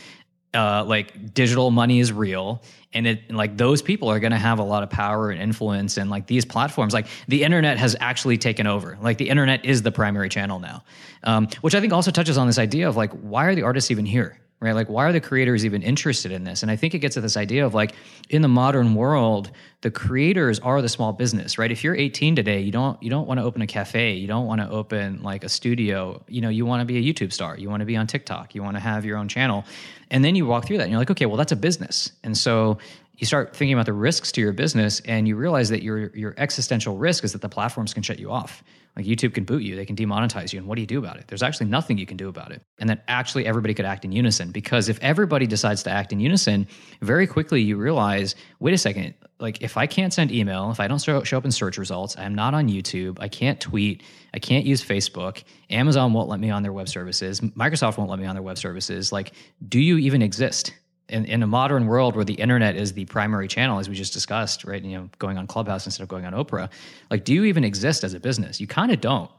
Uh, like digital money is real and it like those people are going to have a lot of power and influence and like these platforms like the internet has actually taken over. Like the internet is the primary channel now. Um, which i think also touches on this idea of like why are the artists even here right? Like, why are the creators even interested in this? And I think it gets at this idea of like, in the modern world, the creators are the small business, right? If you're 18 today, you don't you don't want to open a cafe, you don't want to open like a studio. You know, you want to be a YouTube star, you want to be on TikTok, you want to have your own channel, and then you walk through that, and you're like, okay, well, that's a business, and so you start thinking about the risks to your business and you realize that your your existential risk is that the platforms can shut you off like YouTube can boot you, they can demonetize you. And what do you do about it? There's actually nothing you can do about it. And that actually everybody could act in unison. Because if everybody decides to act in unison, very quickly you realize wait a second, like if I can't send email, if I don't show, show up in search results, I'm not on YouTube, I can't tweet, I can't use Facebook, Amazon won't let me on their web services, Microsoft won't let me on their web services. Like, do you even exist? In, in a modern world where the internet is the primary channel, as we just discussed, right? You know, going on Clubhouse instead of going on Oprah, like, do you even exist as a business? You kind of don't.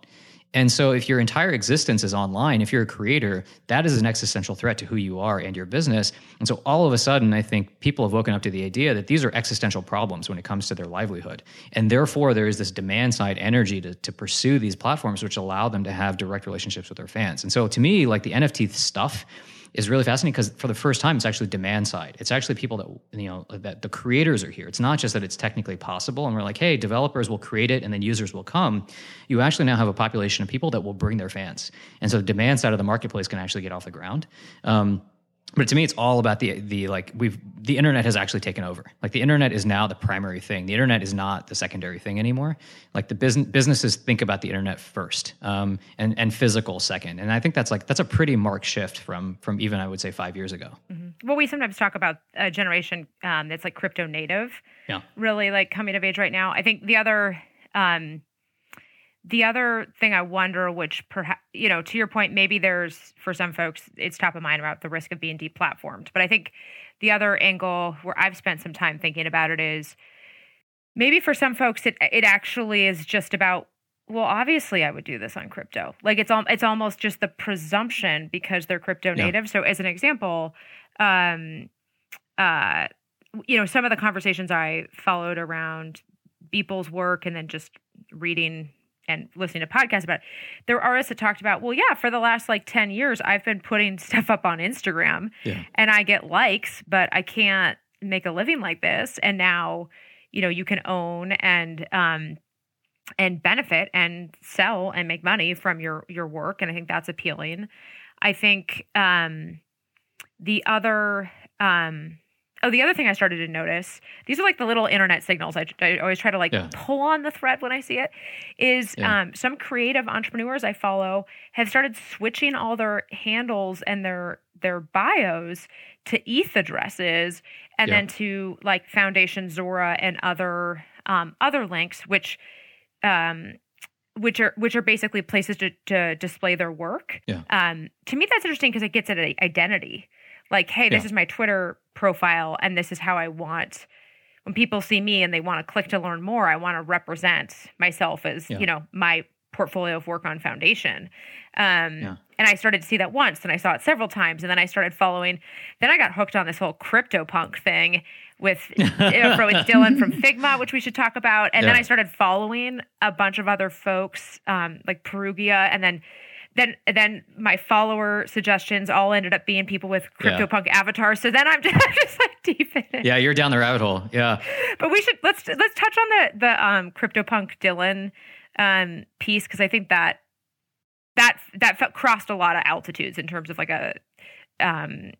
And so, if your entire existence is online, if you're a creator, that is an existential threat to who you are and your business. And so, all of a sudden, I think people have woken up to the idea that these are existential problems when it comes to their livelihood. And therefore, there is this demand side energy to, to pursue these platforms, which allow them to have direct relationships with their fans. And so, to me, like the NFT stuff, is really fascinating because for the first time it's actually demand side. It's actually people that you know that the creators are here. It's not just that it's technically possible and we're like hey developers will create it and then users will come. You actually now have a population of people that will bring their fans. And so the demand side of the marketplace can actually get off the ground. Um, but to me it's all about the the like we've the internet has actually taken over. Like the internet is now the primary thing. The internet is not the secondary thing anymore. Like the business businesses think about the internet first um, and and physical second. And i think that's like that's a pretty marked shift from from even i would say five years ago. Mm-hmm. well we sometimes talk about a generation um, that's like crypto native yeah. really like coming of age right now. I think the other um, the other thing I wonder, which perhaps, you know, to your point, maybe there's, for some folks, it's top of mind about the risk of being deplatformed. But I think the other angle where I've spent some time thinking about it is maybe for some folks, it, it actually is just about, well, obviously I would do this on crypto. Like it's, all, it's almost just the presumption because they're crypto native. Yeah. So as an example, um, uh, you know, some of the conversations I followed around Beeple's work and then just reading and listening to podcasts about it, there are artists that talked about, well, yeah, for the last like 10 years, I've been putting stuff up on Instagram yeah. and I get likes, but I can't make a living like this. And now, you know, you can own and, um, and benefit and sell and make money from your your work and i think that's appealing i think um the other um Oh, the other thing I started to notice, these are like the little internet signals. I, I always try to like yeah. pull on the thread when I see it. Is yeah. um, some creative entrepreneurs I follow have started switching all their handles and their their bios to ETH addresses, and yeah. then to like Foundation Zora and other um, other links, which um, which are which are basically places to, to display their work. Yeah. Um, to me, that's interesting because it gets at identity like hey this yeah. is my twitter profile and this is how i want when people see me and they want to click to learn more i want to represent myself as yeah. you know my portfolio of work on foundation um, yeah. and i started to see that once and i saw it several times and then i started following then i got hooked on this whole crypto punk thing with, you know, with dylan from figma which we should talk about and then i started following a bunch of other folks um, like perugia and then then then my follower suggestions all ended up being people with CryptoPunk yeah. avatars. So then I'm just, I'm just, like deep in it. Yeah, you're down the rabbit hole. Yeah. But we should let's let's touch on the the um, CryptoPunk Dylan um, piece because I think that that that felt, crossed a lot of altitudes in terms of like a um,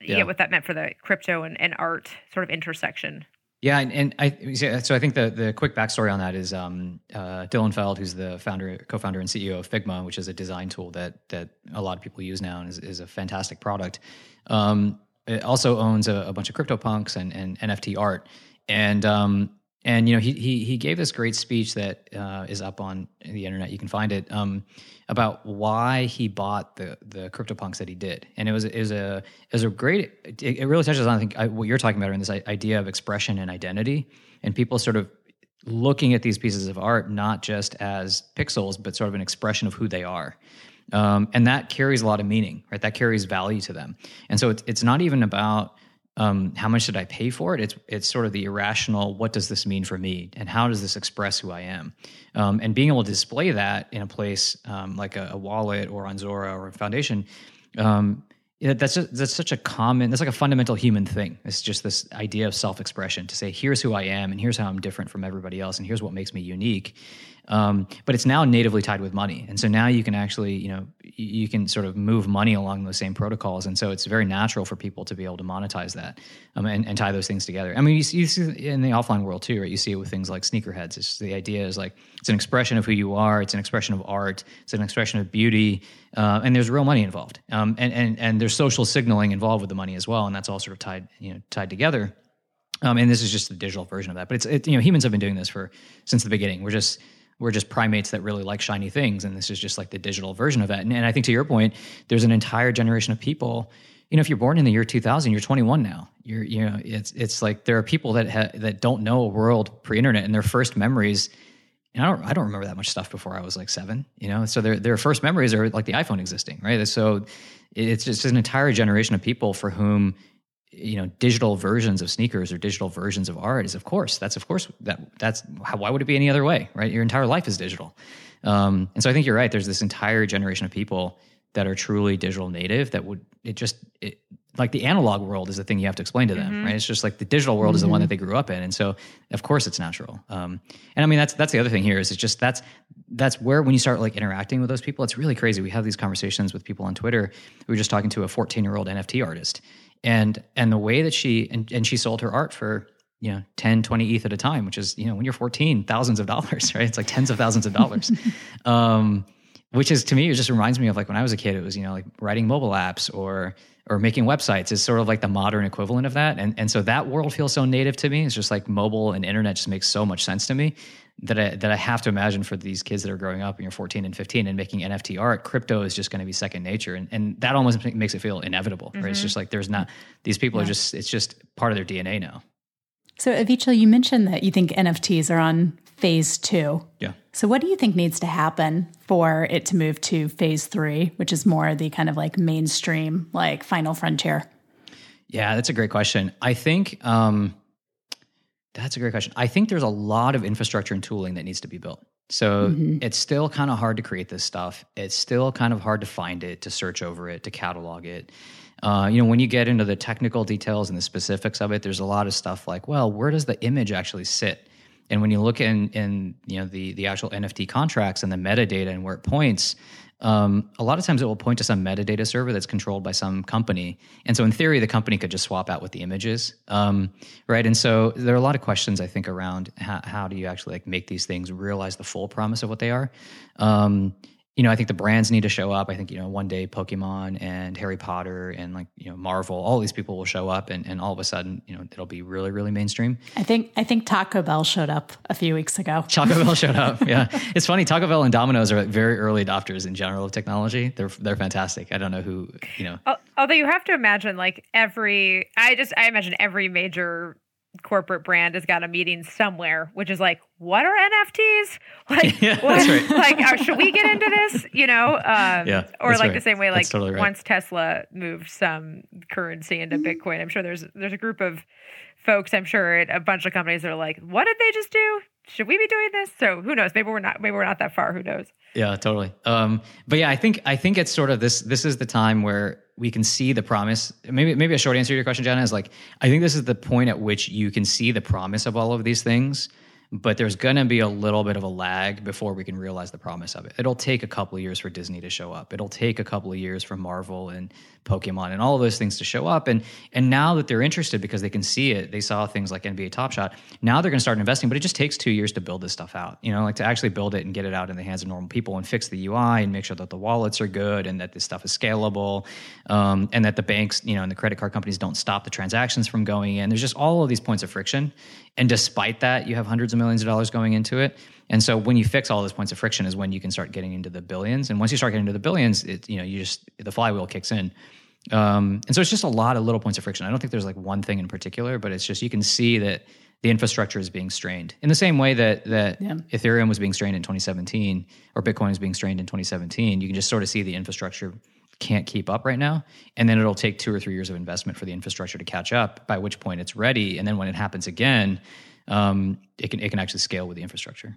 yeah. yeah what that meant for the crypto and, and art sort of intersection. Yeah, and, and, I so I think the the quick backstory on that is um, uh, Dylan Field, who's the founder, co-founder, and CEO of Figma, which is a design tool that that a lot of people use now and is, is a fantastic product. Um, it also owns a, a, bunch of CryptoPunks and, and NFT art, and um, and you know he he he gave this great speech that uh, is up on the internet. You can find it um, about why he bought the the CryptoPunks that he did, and it was was a was a great. It, it really touches on I think what you're talking about in this idea of expression and identity, and people sort of looking at these pieces of art not just as pixels, but sort of an expression of who they are. Um, and that carries a lot of meaning, right? That carries value to them. And so it's, it's not even about um, how much did I pay for it? It's it's sort of the irrational. What does this mean for me, and how does this express who I am? Um, and being able to display that in a place um, like a, a, wallet or on Zora or a foundation, um, that's that's such a common. That's like a fundamental human thing. It's just this idea of self expression to say, here's who I am, and here's how I'm different from everybody else, and here's what makes me unique. Um, but it's now natively tied with money, and so now you can actually, you know, you can sort of move money along those same protocols, and so it's very natural for people to be able to monetize that um, and, and, tie those things together. I mean, you see, you see, in the offline world too, right? You see it with things like sneakerheads. It's the idea is like it's an expression of who you are. It's an expression of art. It's an expression of beauty, uh, and there's real money involved, um, and and and there's social signaling involved with the money as well, and that's all sort of tied, you know, tied together. Um, and this is just the digital version of that. But it's it, you know humans have been doing this for since the beginning. We're just we're just primates that really like shiny things and this is just like the digital version of that. And, and, i think to your point there's an entire generation of people you know if you're born in the year 2000 you're 21 now. You're you know it's it's like there are people that ha- that don't know a world pre-internet and their first memories and I don't I don't remember that much stuff before I was like 7 you know? So their their first memories are like the iPhone existing right? So it's just an entire generation of people for whom you know digital versions of sneakers or digital versions of art is of course that's of course that that's how, why would it be any other way right? Your entire life is digital. Um, and so i think you're right. There's this entire generation of people that are truly digital native that would it just it, like the analog world is the thing you have to explain to them mm-hmm. right? It's just like the digital world mm-hmm. is the one that mm-hmm. they grew up in. And so of course it's natural. Um, and i mean that's that's the other thing here is it's just that's that's where when you start like interacting with those people it's really crazy. We have these conversations with people on twitter. We were just talking to a 14 year old nft artist and and the way that she and, and she sold her art for you know 10 20 eth at a time which is you know when you're 14 thousands of dollars right? It's like tens of thousands of dollars. Um, which is to me it just reminds me of like when i was a kid it was you know like writing mobile apps or or making websites is sort of like the modern equivalent of that and and so that world feels so native to me it's just like mobile and internet just makes so much sense to me that I, that I have to imagine for these kids that are growing up and you're 14 and 15 and making NFT art, crypto is just going to be second nature. And, and that almost makes it feel inevitable, mm-hmm. right? It's mm-hmm. just like there's not, these people yeah. are just, it's just part of their DNA now. So, Avichal, you mentioned that you think NFTs are on phase two. Yeah. So, what do you think needs to happen for it to move to phase three, which is more the kind of like mainstream, like final frontier? Yeah, that's a great question. I think, um, that's a great question. I think there's a lot of infrastructure and tooling that needs to be built. So mm-hmm. it's still kind of hard to create this stuff. It's still kind of hard to find it, to search over it, to catalog it. Uh, you know, when you get into the technical details and the specifics of it, there's a lot of stuff like, well, where does the image actually sit? And when you look in, in you know the the actual NFT contracts and the metadata and where it points, um, a lot of times it will point to some metadata server that's controlled by some company. And so, in theory, the company could just swap out with the images, um, right? And so, there are a lot of questions I think around how, how do you actually like make these things realize the full promise of what they are. Um, you know, I think the brands need to show up. I think, you know, one day Pokemon and Harry Potter and like, you know, Marvel, all these people will show up and, and all of a sudden, you know, it'll be really, really mainstream. I think I think Taco Bell showed up a few weeks ago. Taco Bell showed up. Yeah. It's funny, Taco Bell and Domino's are like very early adopters in general of technology. They're they're fantastic. I don't know who, you know. Although you have to imagine like every I just I imagine every major corporate brand has got a meeting somewhere, which is like, what are NFTs? Like, yeah, what, right. like, uh, should we get into this? You know, um, yeah, or like right. the same way, like totally right. once Tesla moved some currency into mm-hmm. Bitcoin, I'm sure there's there's a group of folks, I'm sure, at a bunch of companies that are like, what did they just do? Should we be doing this? So who knows? Maybe we're not. Maybe we're not that far. Who knows? Yeah, totally. Um, but yeah, I think I think it's sort of this. This is the time where we can see the promise. Maybe maybe a short answer to your question, Jenna, is like I think this is the point at which you can see the promise of all of these things but there's going to be a little bit of a lag before we can realize the promise of it. It'll take a couple of years for Disney to show up. It'll take a couple of years for Marvel and Pokemon and all of those things to show up. And and now that they're interested because they can see it, they saw things like NBA Top Shot. Now they're going to start investing, but it just takes two years to build this stuff out. You know, like to actually build it and get it out in the hands of normal people and fix the UI and make sure that the wallets are good and that this stuff is scalable, um, and that the banks, you know, and the credit card companies don't stop the transactions from going in. There's just all of these points of friction. And despite that, you have hundreds of millions of dollars going into it. And so when you fix all those points of friction is when you can start getting into the billions. And once you start getting into the billions, it, you know, you just the flywheel kicks in. Um, and so it's just a lot of little points of friction. I don't think there's like one thing in particular, but it's just you can see that the infrastructure is being strained in the same way that that Yeah. Ethereum was being strained in 2017 or Bitcoin was being strained in 2017. You can just sort of see the infrastructure can't keep up right now, and then it'll take two or three years of investment for the infrastructure to catch up. By which point it's ready, and then when it happens again, um, it can it can actually scale with the infrastructure.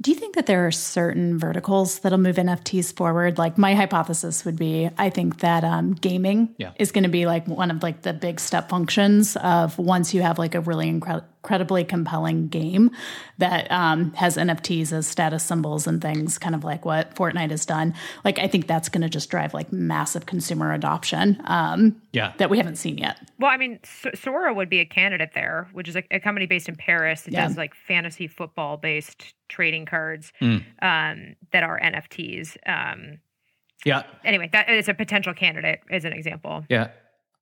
Do you think that there are certain verticals that'll move NFTs forward? Like my hypothesis would be, I think that um, gaming Yeah. is going to be like one of like the big step functions of once you have like a really incre- incredibly compelling game that um, has NFTs as status symbols and things, kind of like what Fortnite has done. Like I think that's going to just drive like massive consumer adoption um, Yeah, that we haven't seen yet. Well, I mean, Sorare would be a candidate there, which is a, a company based in Paris that Yeah. does like fantasy football based trading cards Mm. um, that are NFTs. Um, yeah. anyway, that is a potential candidate as an example. Yeah,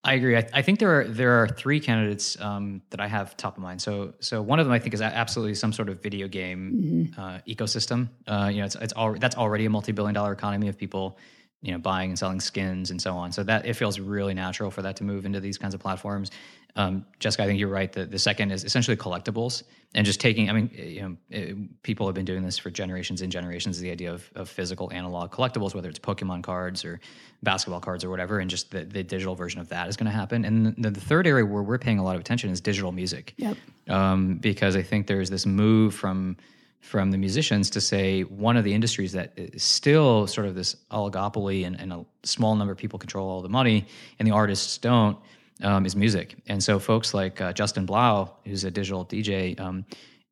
I agree. I, I think there are there are three candidates um, that I have top of mind. So so one of them I think is absolutely some sort of video game uh, ecosystem. Uh, you know, it's it's al- that's already a multi billion dollar economy of people you know buying and selling skins and so on. So that it feels really natural for that to move into these kinds of platforms. Um, Jessica, I think you're right. The, the second is essentially collectibles and just taking. I mean, you know, it, people have been doing this for generations and generations. The idea of, of physical analog collectibles, whether it's Pokemon cards or basketball cards or whatever, and just the, the digital version of that is going to happen. And the, the third area where we're paying a lot of attention is digital music Yep. um, because I think there's this move from from the musicians to say one of the industries that is still sort of this oligopoly and, and a small number of people control all the money and the artists don't um, is music. And so folks like uh, Justin Blau, who's a digital DJ, um,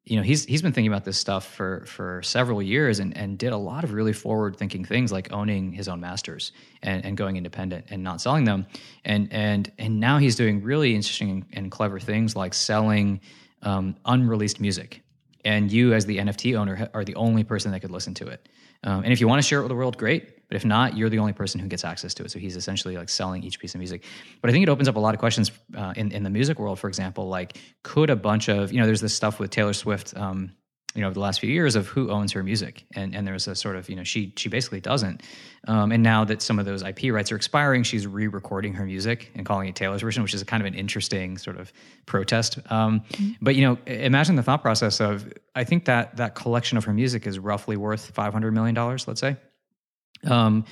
you know, he's he's been thinking about this stuff for for several years and and did a lot of really forward thinking things like owning his own masters and, and going independent and not selling them. And and and now he's doing really interesting and, clever things like selling um, unreleased music. And you, as the NFT owner, are the only person that could listen to it. Um, and if you want to share it with the world, great. But if not, you're the only person who gets access to it. So he's essentially like selling each piece of music. But I think it opens up a lot of questions uh, in in the music world. For example, like could a bunch of you know, there's this stuff with Taylor Swift. Um, you know, over the last few years of who owns her music, and and there's a sort of you know she she basically doesn't, um, and now that some of those IP rights are expiring, she's re-recording her music and calling it Taylor's version, which is a kind of an interesting sort of protest. Um, But you know, imagine the thought process of I think that that collection of her music is roughly worth five hundred million dollars, let's say. Um,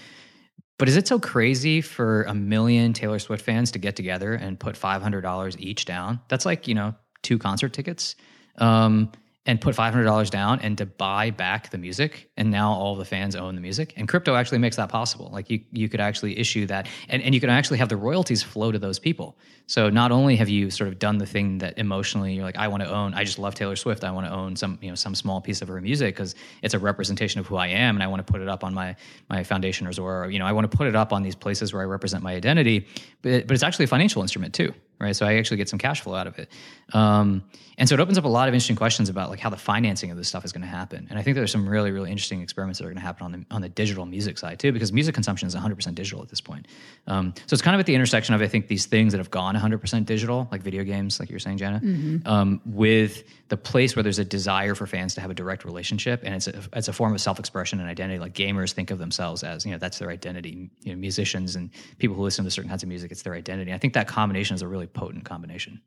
but is it so crazy for a million Taylor Swift fans to get together and put five hundred dollars each down? That's like you know two concert tickets, um, and put five hundred dollars down and to buy back the music. And now all the fans own the music. And crypto actually makes that possible. Like you you could actually issue that, and and you can actually have the royalties flow to those people. So not only have you sort of done the thing that emotionally you're like, I want to own. I just love Taylor Swift. I want to own some you know some small piece of her music because it's a representation of who I am, and I want to put it up on my my foundation Or, you know, I want to put it up on these places where I represent my identity. But but it's actually a financial instrument too, right? So I actually get some cash flow out of it. Um, and so it opens up a lot of interesting questions about like how the financing of this stuff is going to happen. And I think there's some really really interesting experiments that are going to happen on the on the digital music side too, because music consumption is 100% digital at this point. Um, so it's kind of at the intersection of I think these things that have gone 100% digital, like video games, like you were saying, Jana, um, with the place where there's a desire for fans to have a direct relationship, and it's a, it's a form of self-expression and identity. Like gamers think of themselves as you know that's their identity. You know, musicians and people who listen to certain kinds of music, it's their identity. I think that combination is a really potent combination.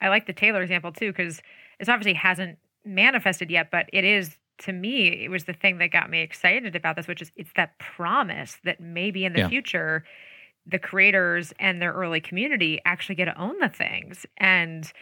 I like the Taylor example too because it obviously hasn't manifested yet, but it is to me. It was the thing that got me excited about this, which is it's that promise that maybe in the Yeah. future, the creators and their early community actually get to own the things, and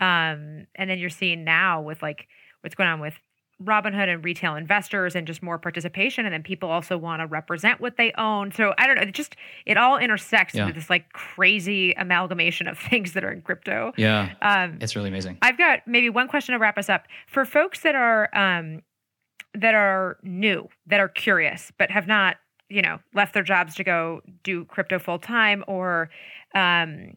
um, and then you're seeing now with like what's going on with Robinhood and retail investors and just more participation, and then people also want to represent what they own. So I don't know, it just it all intersects Yeah. into this like crazy amalgamation of things that are in crypto. Yeah, Um, it's really amazing. I've got maybe one question to wrap us up. For folks that are um, that are new, that are curious, but have not, you know, left their jobs to go do crypto full time, or um,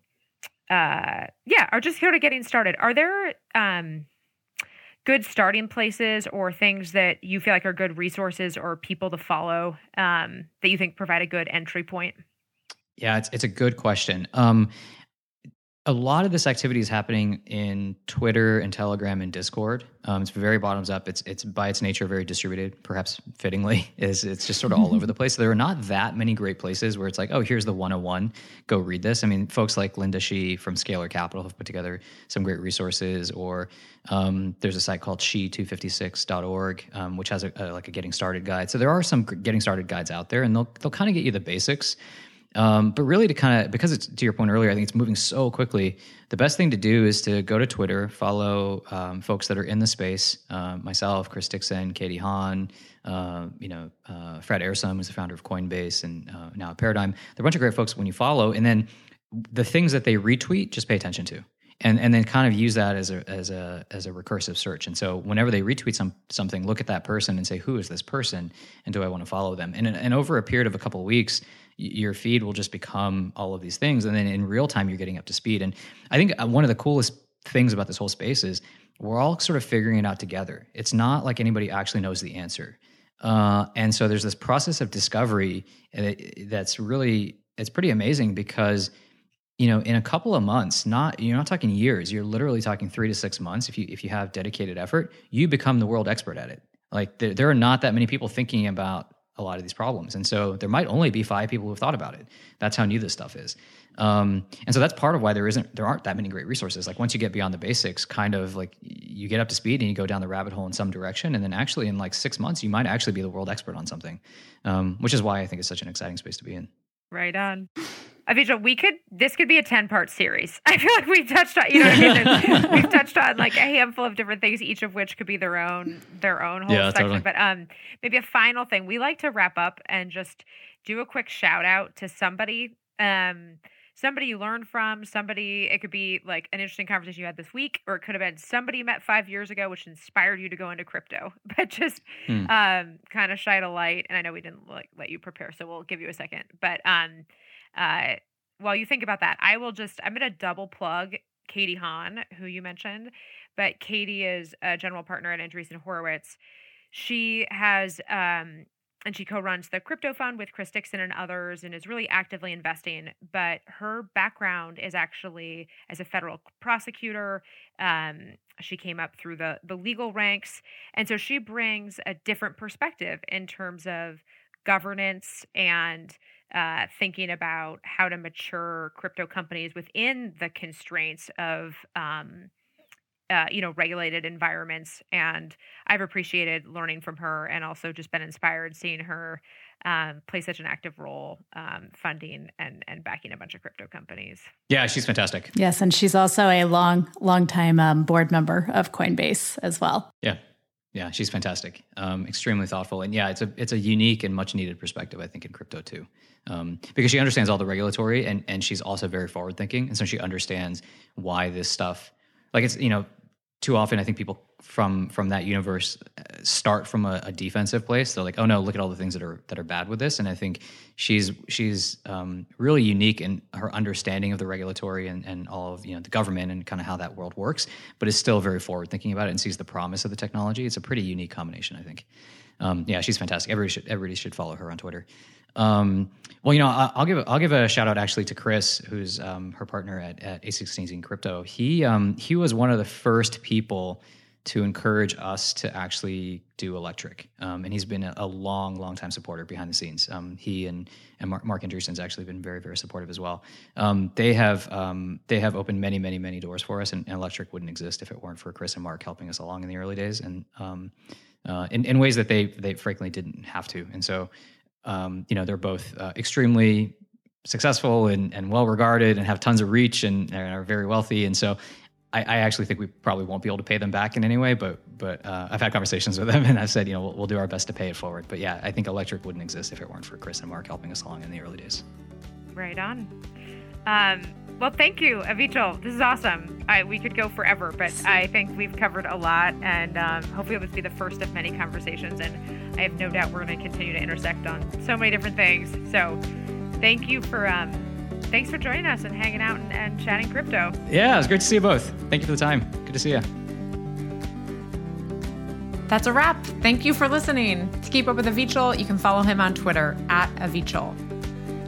uh, yeah, are just here to getting started. Are there um, good starting places or things that you feel like are good resources or people to follow um, that you think provide a good entry point? Yeah, it's it's a good question. Um, a lot of this activity is happening in Twitter and Telegram and Discord. Um, it's very bottoms up. It's it's by its nature very distributed, perhaps fittingly. Is it's just sort of all over the place. There are not that many great places where it's like, oh, here's the 101. Go read this. I mean, folks like Linda Xie from Scalar Capital have put together some great resources. Or um, there's a site called xie256.org, um, which has a, a, like a getting started guide. So there are some getting started guides out there, and they'll they'll kind of get you the basics. Um, but really, to kind of because it's to your point earlier, I think it's moving so quickly. The best thing to do is to go to Twitter, follow um, folks that are in the space. Uh, myself, Chris Dixon, Katie Haun, uh, you know, uh, Fred Ehrsam, who's the founder of Coinbase and uh, now Paradigm. They're a bunch of great folks when you follow, and then the things that they retweet, just pay attention to and and then kind of use that as a as a as a recursive search. And so whenever they retweet some something, look at that person and say, who is this person, and do I want to follow them? And and over a period of a couple of weeks, your feed will just become all of these things, and then in real time, you're getting up to speed. And I think uh, one of the coolest things about this whole space is we're all sort of figuring it out together. It's not like anybody actually knows the answer. Uh, and so there's this process of discovery that's really it's pretty amazing because you know in a couple of months not you're not talking years you're literally talking three to six months if you if you have dedicated effort you become the world expert at it like there, there are not that many people thinking about a lot of these problems. And so there might only be five people who've thought about it. That's how new this stuff is. Um, and so that's part of why there isn't there aren't that many great resources. Like once you get beyond the basics kind of like you get up to speed and you go down the rabbit hole in some direction. And then actually in like six months you might actually be the world expert on something um, which is why i think it's such an exciting space to be in. Right on Avichal, we could this could be a 10 part series. I feel like we've touched on you know what I mean? we've touched on like a handful of different things, each of which could be their own their own whole yeah, section. Totally. But um maybe a final thing. We like to wrap up and just do a quick shout out to somebody. Um somebody you learned from, somebody, it could be like an interesting conversation you had this week, or it could have been somebody you met five years ago, which inspired you to go into crypto, but just hmm. um, kind of shine a light. And I know we didn't like let you prepare, so we'll give you a second. But um, uh, while you think about that, I will just, I'm going to double plug Katie Haun, who you mentioned, but Katie is a general partner at Andreessen Horowitz. She has, um, and she co-runs the crypto fund with Chris Dixon and others, and is really actively investing. But her background is actually as a federal prosecutor. Um, she came up through the the legal ranks, and so she brings a different perspective in terms of governance and uh, thinking about how to mature crypto companies within the constraints of um, uh, you know regulated environments and i've appreciated learning from her and also just been inspired seeing her um, play such an active role um, funding and and backing a bunch of crypto companies. Yeah she's fantastic. Yes and she's also a long long time um, board member of coinbase as well. Yeah yeah, she's fantastic. Um, extremely thoughtful, and yeah, it's a it's a unique and much needed perspective, I think, in crypto too, um, because she understands all the regulatory, and and she's also very forward thinking, and so she understands why this stuff, like it's you know too often I think people from from that universe uh, start from a, a, defensive place. They're like, oh no, look at all the things that are that are bad with this. And I think she's she's um, really unique in her understanding of the regulatory and, and all of you know the government and kind of how that world works, but is still very forward thinking about it and sees the promise of the technology. It's a pretty unique combination, I think. Um, yeah, she's fantastic. Everybody should everybody should follow her on Twitter. Um, well, you know, I'll give I'll give a shout out actually to Chris, who's um, her partner at at A16Z Crypto. He um, he was one of the first people to encourage us to actually do electric, um, and he's been a, a, long, long time supporter behind the scenes. Um, he and and Mark, Marc Andreessen's actually been very, very supportive as well. They have they have opened many, many, many doors for us, and, and, electric wouldn't exist if it weren't for Chris and Mark helping us along in the early days, and uh, in, in ways that they they frankly didn't have to. And so um, you know, they're both uh, extremely successful and, and well regarded and have tons of reach and, and are very wealthy. And so I, I, actually think we probably won't be able to pay them back in any way, but but uh, I've had conversations with them and I've said, you know, we'll, we'll, do our best to pay it forward. But yeah, I think electric wouldn't exist if it weren't for Chris and Mark helping us along in the early days. Right on. Um, well, thank you, Avichal. This is awesome. I, we could go forever, but I think we've covered a lot, and um, hopefully, this will be the first of many conversations. And I have no doubt we're going to continue to intersect on so many different things. So, thank you for um, thanks for joining us and hanging out and, and chatting crypto. Yeah, it was great to see you both. Thank you for the time. Good to see you. That's a wrap. Thank you for listening. To keep up with Avichal, you can follow him on Twitter at Avichal.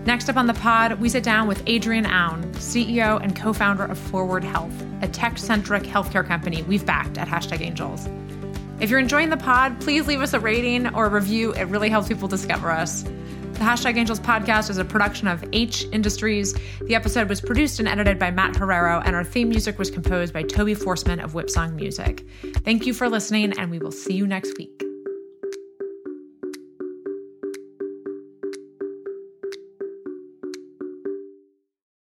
Next up on the pod, we sit down with Adrian Aoun, CEO and co founder of Forward Health, a tech centric healthcare company we've backed at Hashtag Angels. If you're enjoying the pod, please leave us a rating or a review. It really helps people discover us. The Hashtag Angels podcast is a production of H Industries. The episode was produced and edited by Matt Herrero, and our theme music was composed by Toby Forsman of Whipsong Music. Thank you for listening, and we will see you next week.